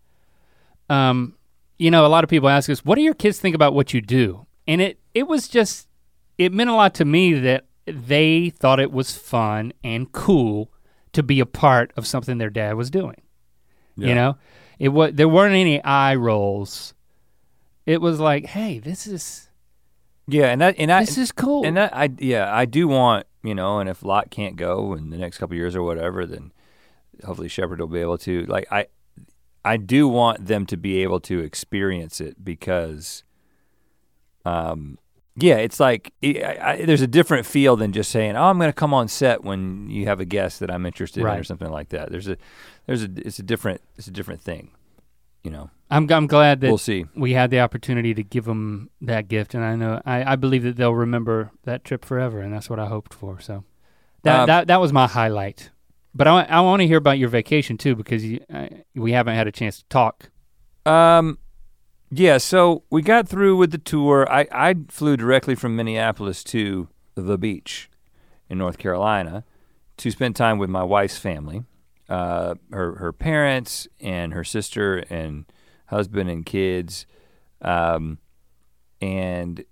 um, you know, a lot of people ask us, "What do your kids think about what you do?" And it it was just it meant a lot to me that they thought it was fun and cool to be a part of something their dad was doing. You know, it was there weren't any eye rolls. It was like, hey, this is yeah and that and I, this is cool. And that I yeah, I do want, you know, and if Locke can't go in the next couple years or whatever, then hopefully Shepherd will be able to. Like I I do want them to be able to experience it because um yeah, it's like it, I, I, there's a different feel than just saying, "Oh, I'm going to come on set when you have a guest that I'm interested in" or something like that. There's a there's a it's a different it's a different thing, you know. I'm I'm glad that we'll see. we had the opportunity to give them that gift, and I know I, I believe that they'll remember that trip forever, and that's what I hoped for. So that Um, that that was my highlight. But I, I want to hear about your vacation too, because you, uh, we haven't had a chance to talk. Um, yeah. So we got through with the tour. I I flew directly from Minneapolis to the beach in North Carolina to spend time with my wife's family, uh, her her parents and her sister and husband and kids, um, and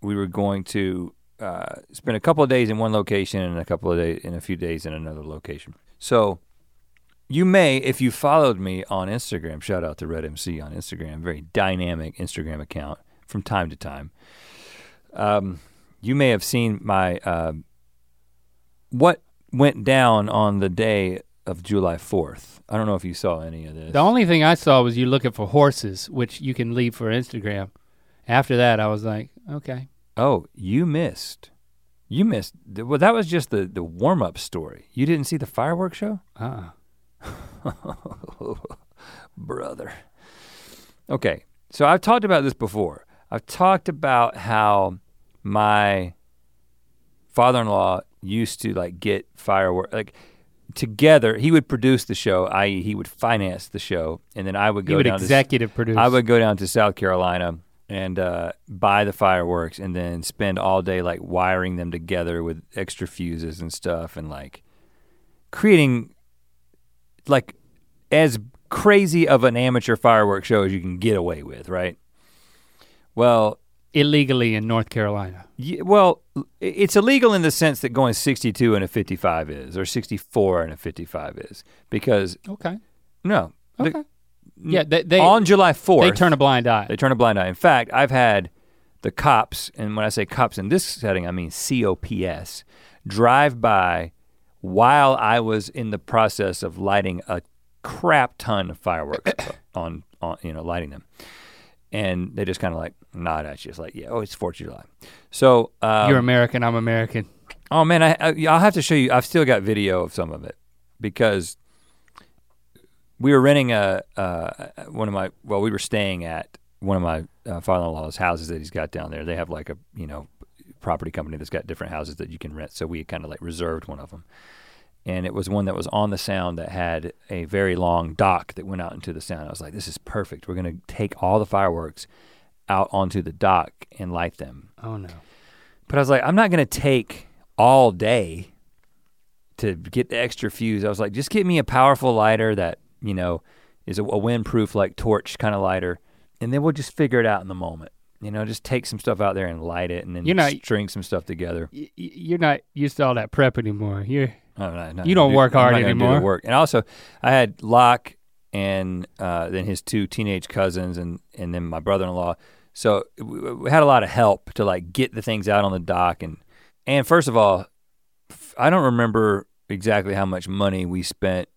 we were going to uh, spend a couple of days in one location and a couple of days in a few days in another location. So you may, if you followed me on Instagram, shout out to Rhett MC on Instagram, very dynamic Instagram account from time to time. Um, you may have seen my uh, what went down on the day of July 4th. I don't know if you saw any of this. The only thing I saw was you looking for horses, which you can leave for Instagram. After that, I was like, okay. Oh, you missed. You missed. Well, that was just the the warm up story. You didn't see the fireworks show, Uh. brother. Okay, so I've talked about this before. I've talked about how my father-in-law used to like get fireworks like together. He would produce the show, i.e., he would finance the show, and then I would go would down to executive produce. I would go down to South Carolina and uh, buy the fireworks and then spend all day like wiring them together with extra fuses and stuff and like creating like as crazy of an amateur fireworks show as you can get away with, right? Well, illegally in North Carolina. Yeah, well, it's illegal in the sense that going 62 and a 55 is, or 64 and a 55 is, because Okay. no, the- Okay. yeah, they they, on July 4th, they turn a blind eye. They turn a blind eye. In fact, I've had the cops, and when I say cops in this setting, I mean COPS, drive by while I was in the process of lighting a crap ton of fireworks on, on, you know, lighting them. And they just kind of like nod at you. It's like, yeah, oh, it's 4th of July. So, um, You're American, I'm American. Oh man, I, I I'll have to show you. I've still got video of some of it because we were renting a uh, one of my well, we were staying at one of my uh, father-in-law's houses that he's got down there. They have like a you know property company that's got different houses that you can rent. So we kind of like reserved one of them, and it was one that was on the sound that had a very long dock that went out into the sound. I was like, this is perfect. We're gonna take all the fireworks out onto the dock and light them. Oh no. But I was like, I'm not gonna take all day to get the extra fuse. I was like, just get me a powerful lighter that, you know, is a, a windproof like torch kind of lighter, and then we'll just figure it out in the moment. You know, just take some stuff out there and light it and then You're not- string some stuff together. Y- you're not used to all that prep anymore. You're oh, not You don't do- work hard gonna do anymore. work. And also, I had Locke and uh, then his two teenage cousins and and then my brother-in-law. So we, we had a lot of help to like get the things out on the dock and and first of all, I don't remember exactly how much money we spent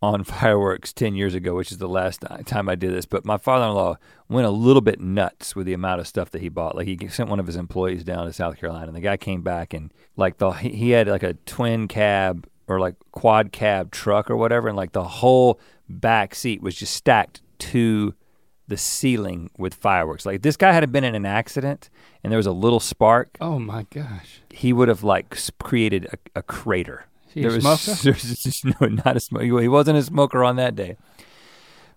on fireworks 10 years ago, which is the last time I did this, but my father-in-law went a little bit nuts with the amount of stuff that he bought. Like he sent one of his employees down to South Carolina and the guy came back and like the he he had like a twin cab or like quad cab truck or whatever and like the whole back seat was just stacked to the ceiling with fireworks. Like this guy had been in an accident and there was a little spark, oh my gosh. he would have like created a, a crater. He a was, smoker? there was just no, not a smoker. He wasn't a smoker on that day.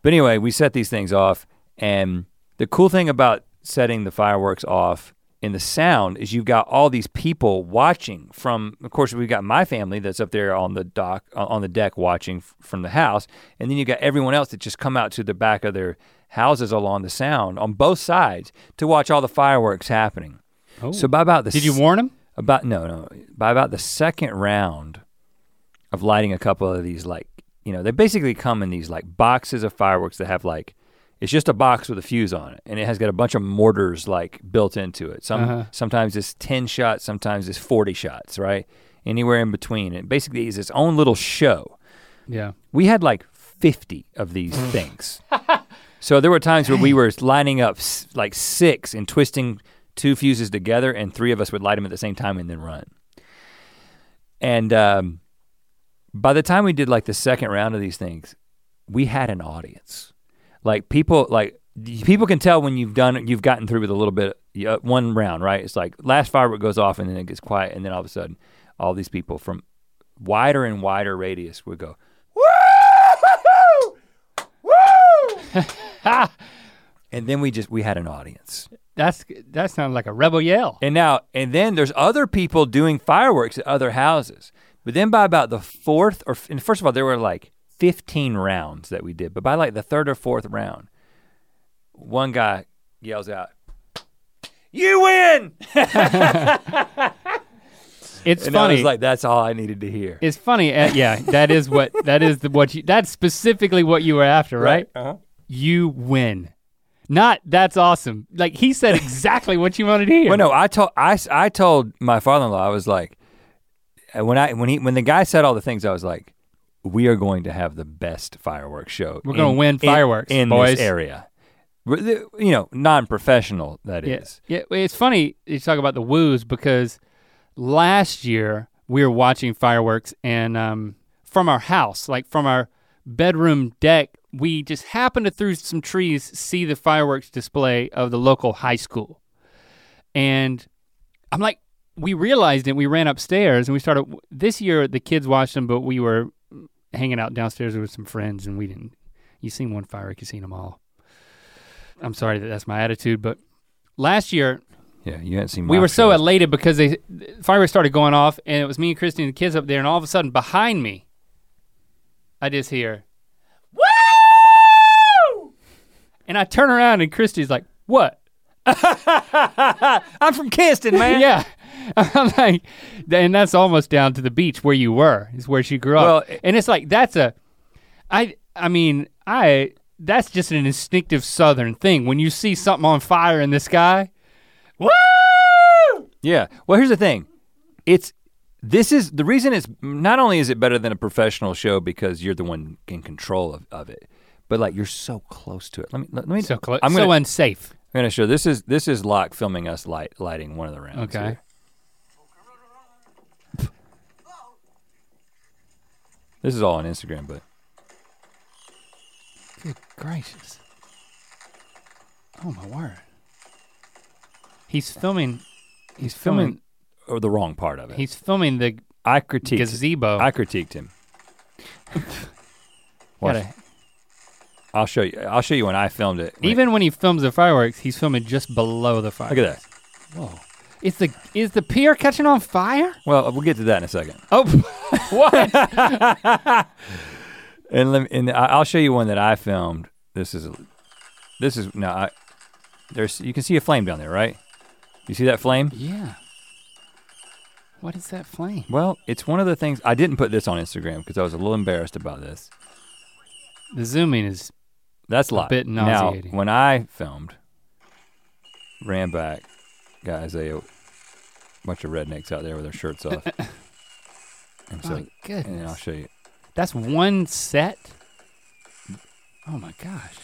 But anyway, we set these things off, and the cool thing about setting the fireworks off in the sound is you've got all these people watching from. Of course, we've got my family that's up there on the dock uh, on the deck watching f- from the house, and then you've got everyone else that just come out to the back of their houses along the sound on both sides to watch all the fireworks happening. Oh. So by about the Did you warn him? about no no by about the second round of lighting a couple of these like you know they basically come in these like boxes of fireworks that have like it's just a box with a fuse on it and it has got a bunch of mortars like built into it some Uh-huh. sometimes it's 10 shots sometimes it's 40 shots right anywhere in between it basically is its own little show Yeah. we had like 50 of these things. So there were times where we were lining up like six and twisting two fuses together, and three of us would light them at the same time and then run. And um, by the time we did like the second round of these things, we had an audience. Like people, like people can tell when you've done, you've gotten through with a little bit, uh, one round, right? It's like last firework goes off and then it gets quiet, and then all of a sudden, all these people from wider and wider radius would go, woo, woo, and then we just we had an audience. That's that sounds like a rebel yell. And now and then there's other people doing fireworks at other houses. But then by about the fourth or and first of all there were like 15 rounds that we did, but by like the third or fourth round, one guy yells out, "You win!" It's and I funny. was like, "That's all I needed to hear." it's funny. uh, yeah, that is what that is the, what you that's specifically what you were after, right? Uh-huh. You win. Not that's awesome. Like he said exactly what you wanted to hear. Well, no, I told I, I told my father-in-law I was like, when I when he when the guy said all the things, I was like, we are going to have the best fireworks show. We're gonna win fireworks, in, boys. this area. You know, non-professional that is. Yeah, yeah. It's funny you talk about the woos because last year we were watching fireworks and um, from our house, like from our bedroom deck, we just happened to through some trees see the fireworks display of the local high school, and I'm like, we realized it. We ran upstairs and we started. This year the kids watched them, but we were hanging out downstairs with some friends and we didn't. You seen one firework, you seen them all. I'm sorry that that's my attitude, but last year Yeah, you hadn't seen. we were so shows. elated because they fireworks started going off and it was me and Christy and the kids up there and all of a sudden behind me I just hear Woo! And I turn around and Christy's like, "What?" I'm from Kinston, man. yeah. I'm like, and that's almost down to the beach where you were, is where she grew up. And it's like that's a, I I mean I that's just an instinctive Southern thing. When you see something on fire in the sky, woo! Yeah. Well, here's the thing. It's this is the reason it's not only is it better than a professional show because you're the one in control of, of it, but like you're so close to it. Let me let, me So close, I'm so gonna, unsafe. I'm gonna show this is this is Locke filming us light lighting one of the rounds. Okay. here. This is all on Instagram, but Good gracious. Oh my word. He's filming. he's filming or oh, the wrong part of it. He's filming the I critiqued gazebo. I critiqued him. Watch. Gotta- I'll show you. I'll show you when I filmed it. Even when he films the fireworks, he's filming just below the fire. look at that. Whoa. Is the is the pier catching on fire? Well, we'll get to that in a second. Oh, what? And let me, and I'll show you one that I filmed. This is this is now I there's you can see a flame down there, right? You see that flame? yeah. What is that flame? Well, it's one of the things I didn't put this on Instagram because I was a little embarrassed about this. The zooming is That's live. bit nauseating. now, when I filmed, ran back, guys, a bunch of rednecks out there with their shirts off. and so, my and I'll show you. That's one set. Oh my gosh,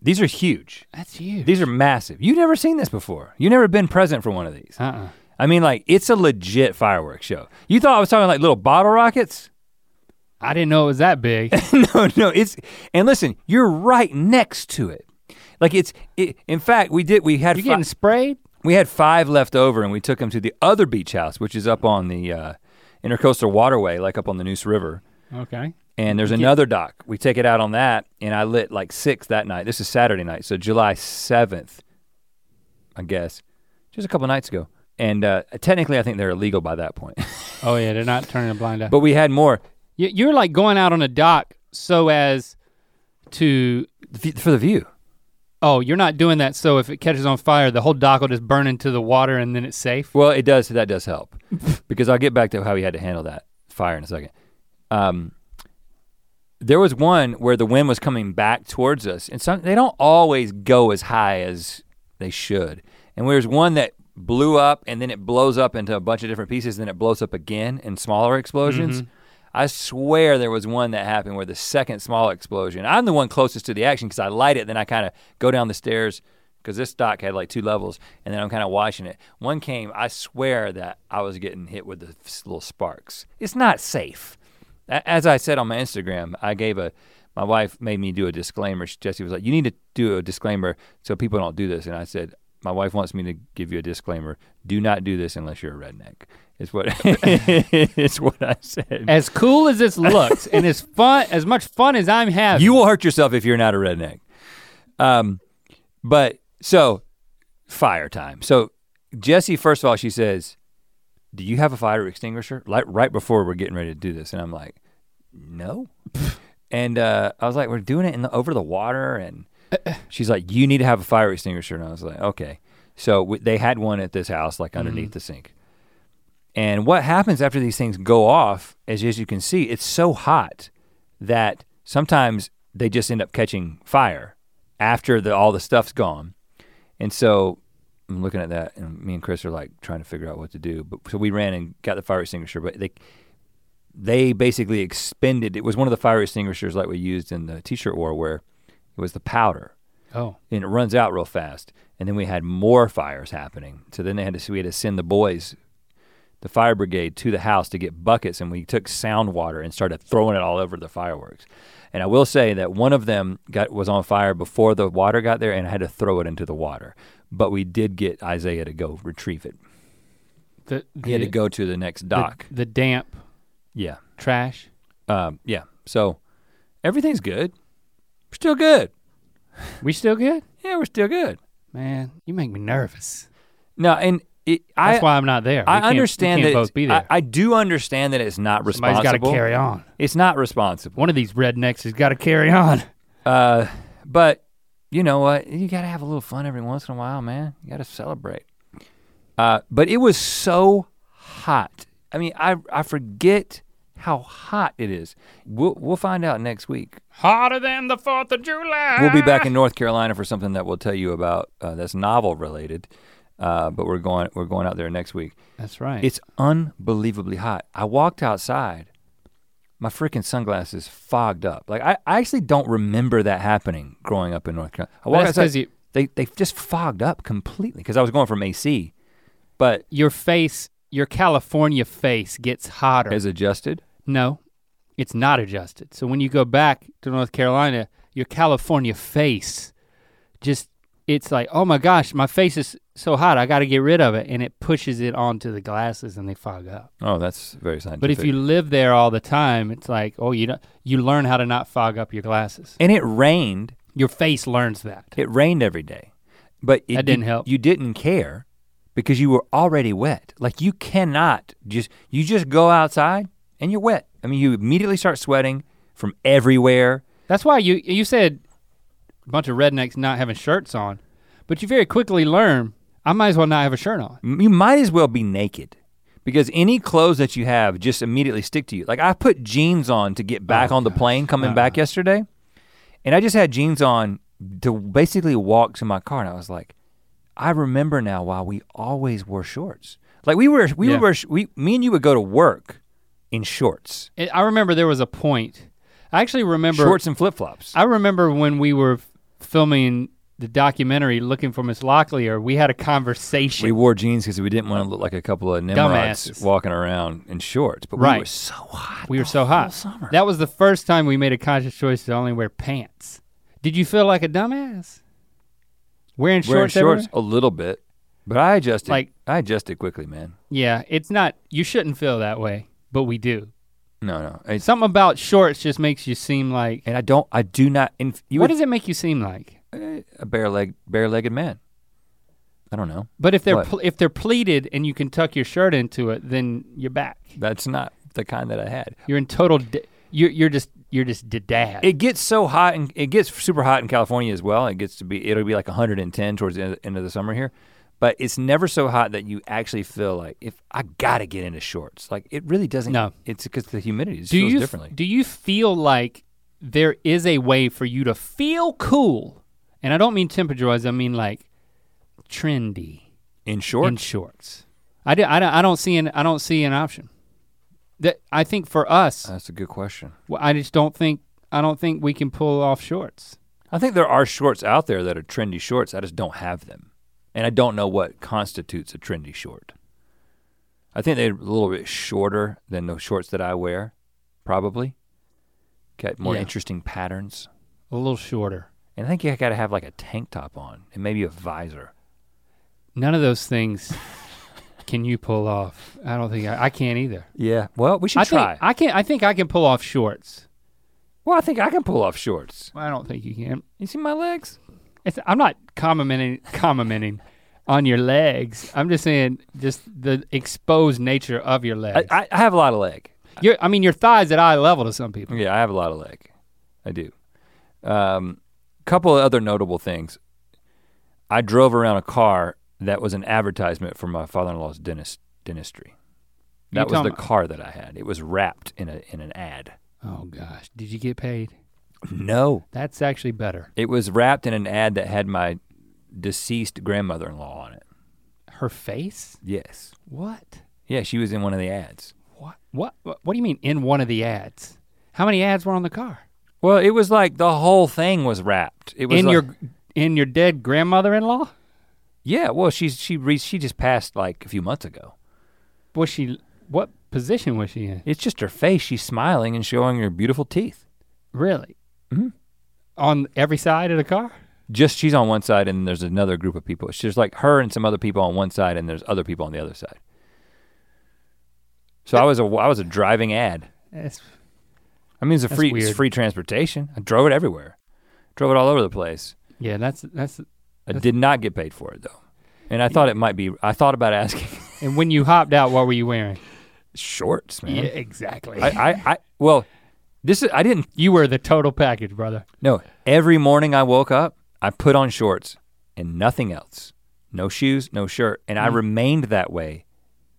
These are huge. that's huge. These are massive. You've never seen this before. You've never been present for one of these. uh-uh. I mean, like, it's a legit fireworks show. You thought I was talking like little bottle rockets? I didn't know it was that big. no, no, it's and listen, you're right next to it. Like it's it, in fact, we did we had You getting sprayed? we had five left over and we took them to the other beach house, which is up on the uh, intercoastal waterway, like up on the Neuse River. Okay. And there's another dock. We take it out on that, and I lit like six that night. This is Saturday night, so July 7th, I guess, just a couple nights ago. And uh, technically, I think they're illegal by that point. Oh yeah, they're not turning a blind eye. but we had more You- You're like going out on a dock so as to for the view. Oh, you're not doing that so if it catches on fire, the whole dock will just burn into the water and then it's safe. Well, it does. That does help because I'll get back to how we had to handle that fire in a second. Um, there was one where the wind was coming back towards us, and some they don't always go as high as they should. And there's one that blew up, and then it blows up into a bunch of different pieces, and then it blows up again in smaller explosions. I swear there was one that happened where the second small explosion. I'm the one closest to the action because I light it, then I kind of go down the stairs because this dock had like two levels, and then I'm kind of watching it. One came, I swear that I was getting hit with the little sparks. It's not safe. As I said on my Instagram, I gave a. My wife made me do a disclaimer. Jessie was like, "You need to do a disclaimer so people don't do this." And I said, "My wife wants me to give you a disclaimer. Do not do this unless you're a redneck." Is what it's what I said. As cool as this looks and as fun as much fun as I'm having. You will hurt yourself if you're not a redneck. Um, but so fire time. So Jessie, first of all, she says, "Do you have a fire extinguisher?" Like right before we're getting ready to do this, and I'm like, "No." and uh, I was like, "We're doing it in the, over the water," and she's like, "You need to have a fire extinguisher," and I was like, "Okay." So w- they had one at this house, like underneath the sink. And what happens after these things go off, as, as you can see, it's so hot that sometimes they just end up catching fire after the, all the stuff's gone. And so I'm looking at that, and me and Chris are like trying to figure out what to do. But so we ran and got the fire extinguisher, but they they basically expended. It was one of the fire extinguishers like we used in the T-shirt war, where it was the powder oh. and it runs out real fast. And then we had more fires happening. So then they had to we had to send the boys, the fire brigade, to the house to get buckets, and we took sound water and started throwing it all over the fireworks. And I will say that one of them got was on fire before the water got there, and I had to throw it into the water. But we did get Isaiah to go retrieve it. The, He had to go to the next the- dock. The, damp yeah, trash. um, yeah. So everything's good. We're still good. We still good? Yeah, we're still good. Man, you make me nervous. No, and it, I That's why I'm not there. I understand that I, there. I do understand that it's not responsible. Somebody's got to carry on. It's not responsible. One of these rednecks has got to carry on. Uh, but you know what? You gotta have a little fun every once in a while, man. You gotta celebrate. Uh, but it was so hot. I mean, I I forget how hot it is. We'll we'll find out next week. Hotter than the Fourth of July. We'll be back in North Carolina for something that we'll tell you about uh, that's novel related. Uh, but we're going we're going out there next week. That's right. It's unbelievably hot. I walked outside, my freaking sunglasses fogged up. Like I, I actually don't remember that happening growing up in North Carolina. I walked outside, you, they they just fogged up completely because I was going from AC, but your face, your California face gets hotter. as adjusted. no, it's not adjusted. So when you go back to North Carolina, your California face just it's like, oh my gosh, my face is so hot, I gotta get rid of it. And it pushes it onto the glasses and they fog up. Oh, that's very scientific. But if you live there all the time, it's like, oh, you don't, you learn how to not fog up your glasses. and it rained, Your face learns that. it rained every day, but it, That didn't you, help. You didn't care because you were already wet. Like you cannot just you just go outside and you're wet. I mean, you immediately start sweating from everywhere. That's why you you said a bunch of rednecks not having shirts on, but you very quickly learn I might as well not have a shirt on. You might as well be naked because any clothes that you have just immediately stick to you. Like I put jeans on to get back Oh, on the plane coming back Uh-uh. yesterday, and I just had jeans on to basically walk to my car, and I was like, I remember now why we always wore shorts. Like we were, we Yeah. sh- we, me and you would go to work in shorts, I remember there was a point. I actually remember shorts and flip flops. I remember when we were filming the documentary looking for Miss Locklear, we had a conversation. We wore jeans because we didn't want to look like a couple of nimrods Dumbasses. walking around in shorts. But we were so hot. We were the so whole hot. Summer. That was the first time we made a conscious choice to only wear pants. Did you feel like a dumbass? Wearing shorts, Wearing shorts everywhere? a little bit, but I adjusted. Like- I adjusted quickly, man. Yeah, it's not. You shouldn't feel that way, but we do. No, no. It's, Something about shorts just makes you seem like. and I don't. I do not. In, you what would, does it make you seem like? eh, a bare leg, bare-legged man. I don't know. But if they're What? pl- if they're pleated and you can tuck your shirt into it, then you're back. That's not the kind that I had. You're in total. You're you're just you're just d- dad. It gets so hot and it gets super hot in California as well. It gets to be. It'll be like 110 towards the end, end of the summer here. But it's never so hot that you actually feel like if I gotta get into shorts. Like it really doesn't. No. It's because the humidity do feels you differently. do you feel like there is a way for you to feel cool? And I don't mean temperature wise. I mean like trendy in shorts. in shorts. I, do, I, don't, I don't see an I don't see an option. That I think for us, That's a good question. Well, I just don't think I don't think we can pull off shorts. I think there are shorts out there that are trendy shorts. I just don't have them. And I don't know what constitutes a trendy short. I think they're a little bit shorter than the shorts that I wear, probably. Got more Yeah. interesting patterns. A little shorter. And I think you gotta have like a tank top on and maybe a visor. None of those things can you pull off. I don't think I, I can't either. Yeah. Well, we should I try. think I can I think I can pull off shorts. well, I think I can pull off shorts. I don't think you can. You see my legs? It's, I'm not commenting commenting on your legs. I'm just saying just the exposed nature of your legs. I, I have a lot of leg. Your, I mean your thighs at eye level to some people. Yeah, I have a lot of leg. I do. Um, couple of other notable things. I drove around a car that was an advertisement for my father-in-law's dentist dentistry. That was the car that I had. It was wrapped in a in an ad. Oh gosh, did you get paid? No, That's actually better. it was wrapped in an ad that had my deceased grandmother-in-law on it. Her face? Yes. What? Yeah, she was in one of the ads. What? What? What, what do you mean in one of the ads? How many ads were on the car? Well, it was like the whole thing was wrapped. It was In like- your in your dead grandmother-in-law? yeah. Well, she's she re, she just passed like a few months ago. Was she? What position was she in? It's just her face. She's smiling and showing her beautiful teeth. Really? Mhm. On every side of the car? Just she's on one side and there's another group of people. It's just like her and some other people on one side and there's other people on the other side. So I was a I was a driving ad. That's, I mean it's a free it's free transportation. I drove it everywhere. Drove it all over the place. yeah, that's that's. I did not get paid for it though. And I thought it might be I thought about asking And when you hopped out, what were you wearing? shorts, man. Yeah, exactly. I, I I well this is I didn't you were the total package, brother. no, every morning I woke up, I put on shorts and nothing else. No shoes, no shirt, and I Mm. remained that way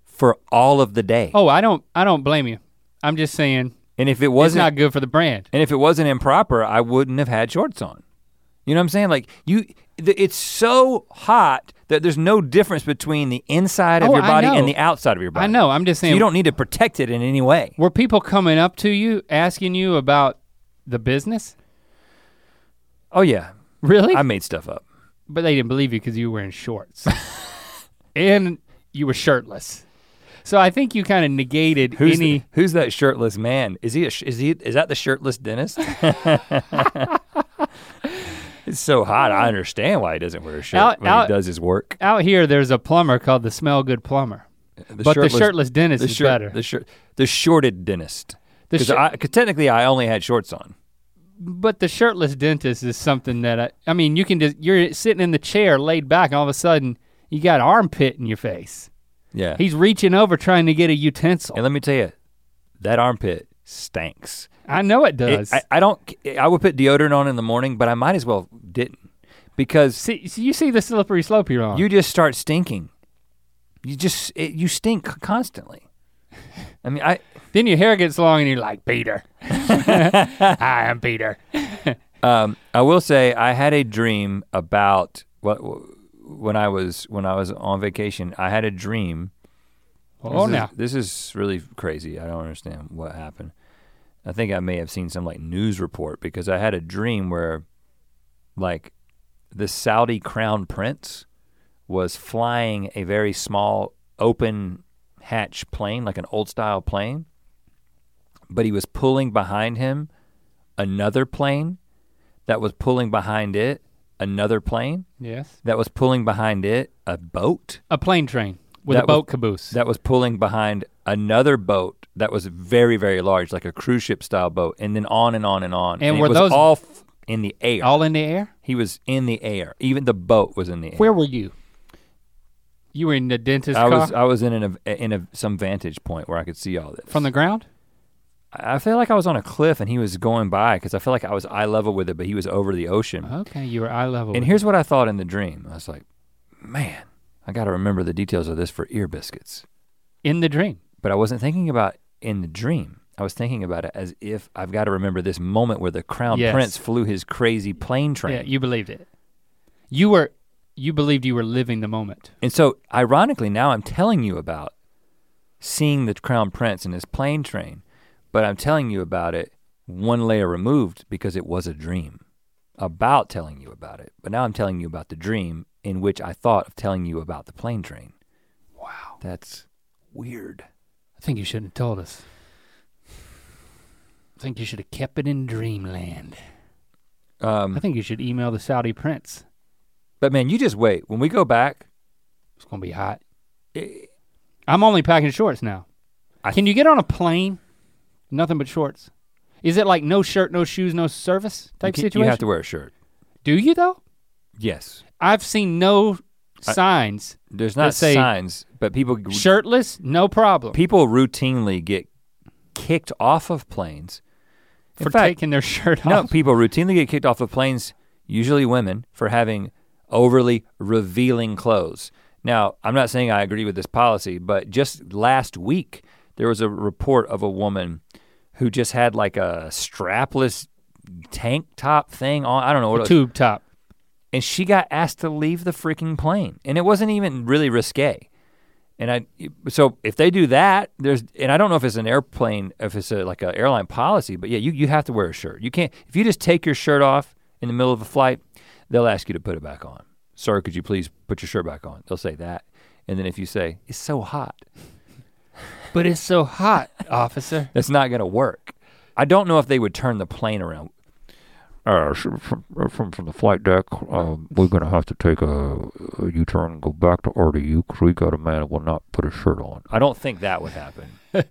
for all of the day. Oh, I don't I don't blame you. I'm just saying and if it wasn't not good for the brand. and if it wasn't improper, I wouldn't have had shorts on. You know what I'm saying? Like you it's so hot that there's no difference between the inside of Oh, your body and the outside of your body. I know, I'm just So saying you don't need to protect it in any way. were people coming up to you asking you about the business? Oh yeah. Really? I made stuff up. but they didn't believe you because you were wearing shorts. and you were shirtless. So I think you kind of negated Who's any the- who's that shirtless man? Is he a, sh- is he is that the shirtless dentist? it's so hot. I understand why he doesn't wear a shirt Out- when out- he does his work. out here there's a plumber called the smell good plumber. The but the shirtless dentist the is shirt- better. The shirt the shorted dentist. Because shir- technically I only had shorts on. but the shirtless dentist is something that I I mean you can just you're sitting in the chair laid back and all of a sudden you got armpit in your face. Yeah. He's reaching over trying to get a utensil. and let me tell you, that armpit stinks. I know it It- does. I, I don't. I would put deodorant on in the morning, but I might as well didn't, because see, see you see the slippery slope you're on. you just start stinking. You just it, you stink constantly. I mean, I then your hair gets long and you're like Peter. Hi, I'm Peter. um I will say I had a dream about what when I was when I was on vacation. I had a dream. Oh this now. is, this is really crazy. I don't understand what happened. I think I may have seen some like news report because I had a dream where like the Saudi crown prince was flying a very small open hatch plane, like an old style plane, but he was pulling behind him another plane that was pulling behind it another plane Yes. that was pulling behind it a boat A plane train with That a boat was- caboose. that was pulling behind another boat that was very very large like a cruise ship style boat and then on and on and on And it were was those- all f- in the air all in the air? he was in the air even the boat was in the air Where were you? You were in the dentist I car was I was in an, in a some vantage point where I could see all this from the ground? I feel like I was on a cliff and he was going by because I feel like I was eye level with it but he was over the ocean Okay, you were eye level. and here's what I thought in the dream I was like man I got to remember the details of this for ear biscuits in the dream. but I wasn't thinking about in the dream. I was thinking about it as if I've got to remember this moment where the crown Yes. prince flew his crazy plane train. Yeah, you believed it. You were you believed you were living the moment. and so ironically now I'm telling you about seeing the crown prince in his plane train, but I'm telling you about it one layer removed because it was a dream about telling you about it. But now I'm telling you about the dream in which I thought of telling you about the plane train. Wow. That's weird. I think you shouldn't have told us. I think you should have kept it in dreamland. Um, I think you should email the Saudi prince. but man, you just wait. When we go back, It's gonna be hot. eh, I'm only packing shorts now. I- Can you get on a plane? Nothing but shorts. Is it like no shirt, no shoes, no service type you, situation? you have to wear a shirt. Do you though? Yes. I've seen no I- signs. There's Let's not signs, but people Shirtless, no problem. people routinely get kicked off of planes. In for fact, taking their shirt off. no, people routinely get kicked off of planes, usually women, for having overly revealing clothes. Now, I'm not saying I agree with this policy, but just last week there was a report of a woman who just had like a strapless tank top thing on. I don't know what A it was. tube top. And she got asked to leave the freaking plane. And it wasn't even really risque. And i so if they do that there's and i don't know if it's an airplane if it's a, like an airline policy but yeah you, you have to wear a shirt. You can't if you just take your shirt off in the middle of a flight they'll ask you to put it back on. Sir could you please put your shirt back on? They'll say that. And then if you say it's so hot. But it's so hot, officer. that's not going to work. I don't know if they would turn the plane around Uh, from, uh, from from the flight deck, um, we're gonna have to take a, a U-turn and go back to RDU because we got a man who will not put his shirt on. i don't think that would happen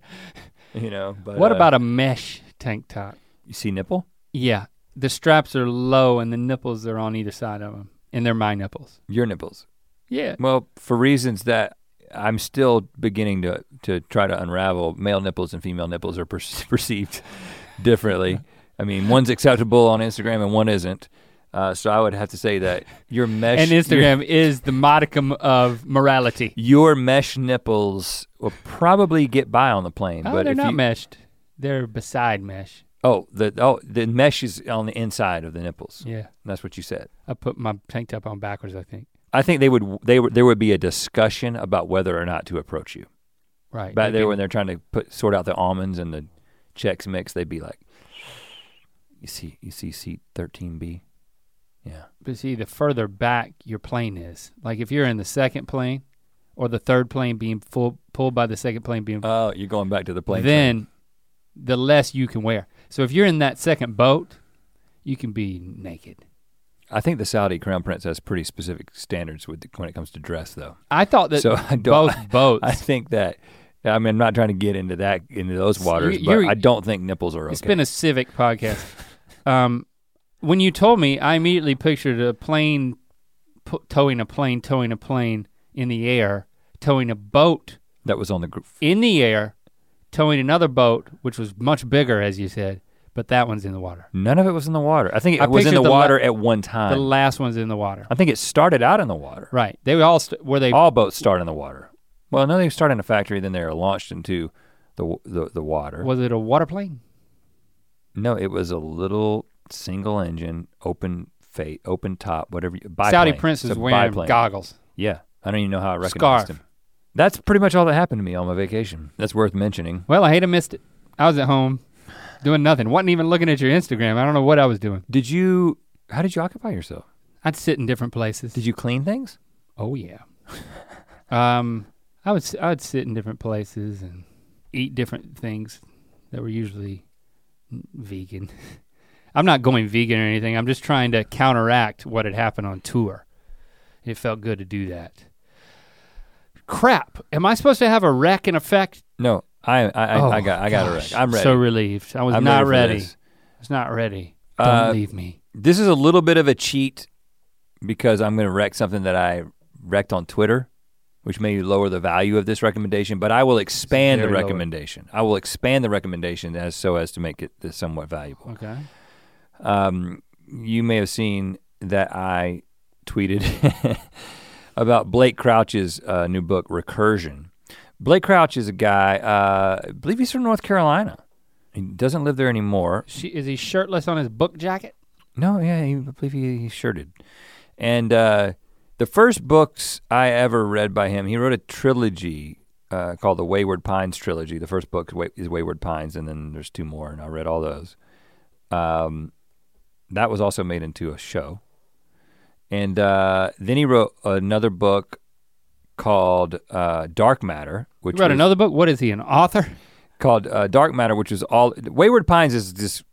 you know but what uh, about a mesh tank top? you see nipple Yeah, the straps are low and the nipples are on either side of them, and they're my nipples. your nipples Yeah. Well, for reasons that I'm still beginning to to try to unravel, male nipples and female nipples are per- perceived differently. I mean, one's acceptable on Instagram and one isn't. Uh, so I would have to say that your mesh and Instagram is the modicum of morality. your mesh nipples will probably get by on the plane. Oh, but they're if not you, meshed. They're beside mesh. oh the oh the mesh is on the inside of the nipples. Yeah. That's what you said. I put my tank top on backwards, I think. I think they would they would there would be a discussion about whether or not to approach you. Right. Back there when they're trying to put sort out the almonds and the Chex Mix, they'd be like, "You see, you see seat thirteen B, yeah." But see, the further back your plane is, like if you're in the second plane, or the third plane being full, pulled by the second plane being, Oh, you're going back to the plane. then the less you can wear. So if you're in that second boat, you can be naked. I think the Saudi crown prince has pretty specific standards with when it comes to dress, though. I thought that so I don't. both boats. I think that. I mean, I'm not trying to get into that into those waters, but I don't think nipples are okay. It's been a civic podcast. um, when you told me, I immediately pictured a plane pu- towing a plane, towing a plane in the air, towing a boat that was on the gr- in the air, towing another boat, which was much bigger, as you said, but that one's in the water. none of it was in the water. I think it I was in the, the la- water at one time. The last one's in the water. I think it started out in the water. Right. They were all st- were they All boats start in the water. Well, no, they start in a factory, then they're launched into the the, the water. was it a water plane? No, it was a little single engine, open fate, open top, whatever. You, biplane. Saudi prince is wearing biplane. goggles. Yeah, I don't even know how I recognized Scarf. him. That's pretty much all that happened to me on my vacation. That's worth mentioning. Well, I hate I missed it. I was at home doing nothing. wasn't even looking at your Instagram. I don't know what I was doing. Did you? How did you occupy yourself? I'd sit in different places. Did you clean things? Oh yeah. um, I would I would sit in different places and eat different things that were usually vegan. I'm not going vegan or anything. I'm just trying to counteract what had happened on tour. It felt good to do that. Crap! Am I supposed to have a rec in effect? No, I I I, Oh, I got I got gosh, right. I'm ready. So relieved. I was I'm not ready. ready. I was not ready. Don't Uh, leave me. This is a little bit of a cheat because I'm going to rec something that I wrecked on Twitter, which may lower the value of this recommendation. But I will expand the recommendation. I will expand the recommendation as so as to make it this somewhat valuable. Okay. Um, you may have seen that I tweeted about Blake Crouch's uh, new book, Recursion. Blake Crouch is a guy, uh, I believe he's from North Carolina. He doesn't live there anymore. She, is he shirtless on his book jacket? No, yeah, he, I believe he, he shirted. And uh, the first books I ever read by him, he wrote a trilogy uh, called the Wayward Pines trilogy. The first book is Wayward Pines, and then there's two more, and I read all those. Um, that was also made into a show. And uh, then he wrote another book called uh, Dark Matter, which He wrote was- another book. What is he? An author? called uh, Dark Matter, which is all Wayward Pines is this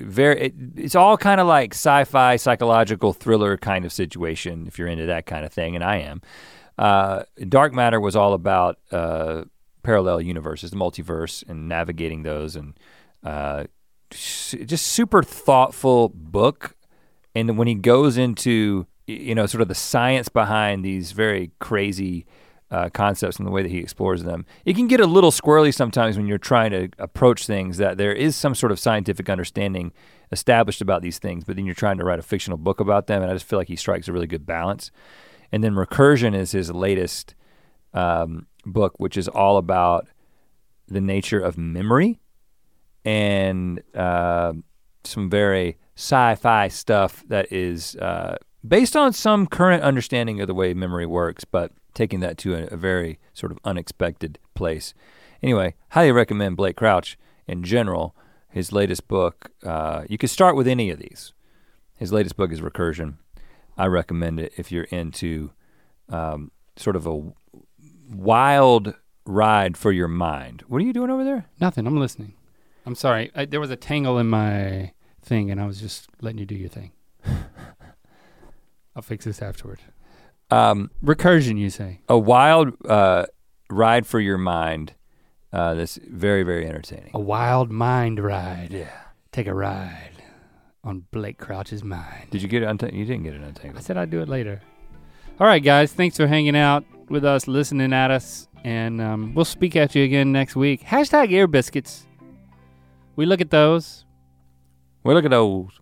very it, it's all kind of like sci-fi psychological thriller kind of situation if you're into that kind of thing, and I am. Uh, Dark Matter was all about uh, parallel universes, the multiverse, and navigating those, and uh, just super thoughtful book. And when he goes into you know sort of the science behind these very crazy uh, concepts and the way that he explores them. It can get a little squirrely sometimes when you're trying to approach things that there is some sort of scientific understanding established about these things, but then you're trying to write a fictional book about them. And I just feel like he strikes a really good balance. And then Recursion is his latest um, book, which is all about the nature of memory and uh, some very sci-fi stuff that is uh, based on some current understanding of the way memory works, but taking that to a, a very sort of unexpected place. Anyway, highly recommend Blake Crouch in general. His latest book, uh, you could start with any of these. His latest book is Recursion. I recommend it if you're into um, sort of a wild ride for your mind. What are you doing over there? Nothing. I'm listening. I'm sorry. I, there was a tangle in my thing, and I was just letting you do your thing. I'll fix this afterward. Um, Recursion, you say? a wild uh, ride for your mind uh, that's very, very entertaining. A wild mind ride. Yeah. Take a ride on Blake Crouch's mind. Did you get it untangled? You didn't get it untangled. I said I'd do it later. All right, guys. Thanks for hanging out with us, listening at us, and um, we'll speak at you again next week. Hashtag ear biscuits. We look at those. Well, look at those.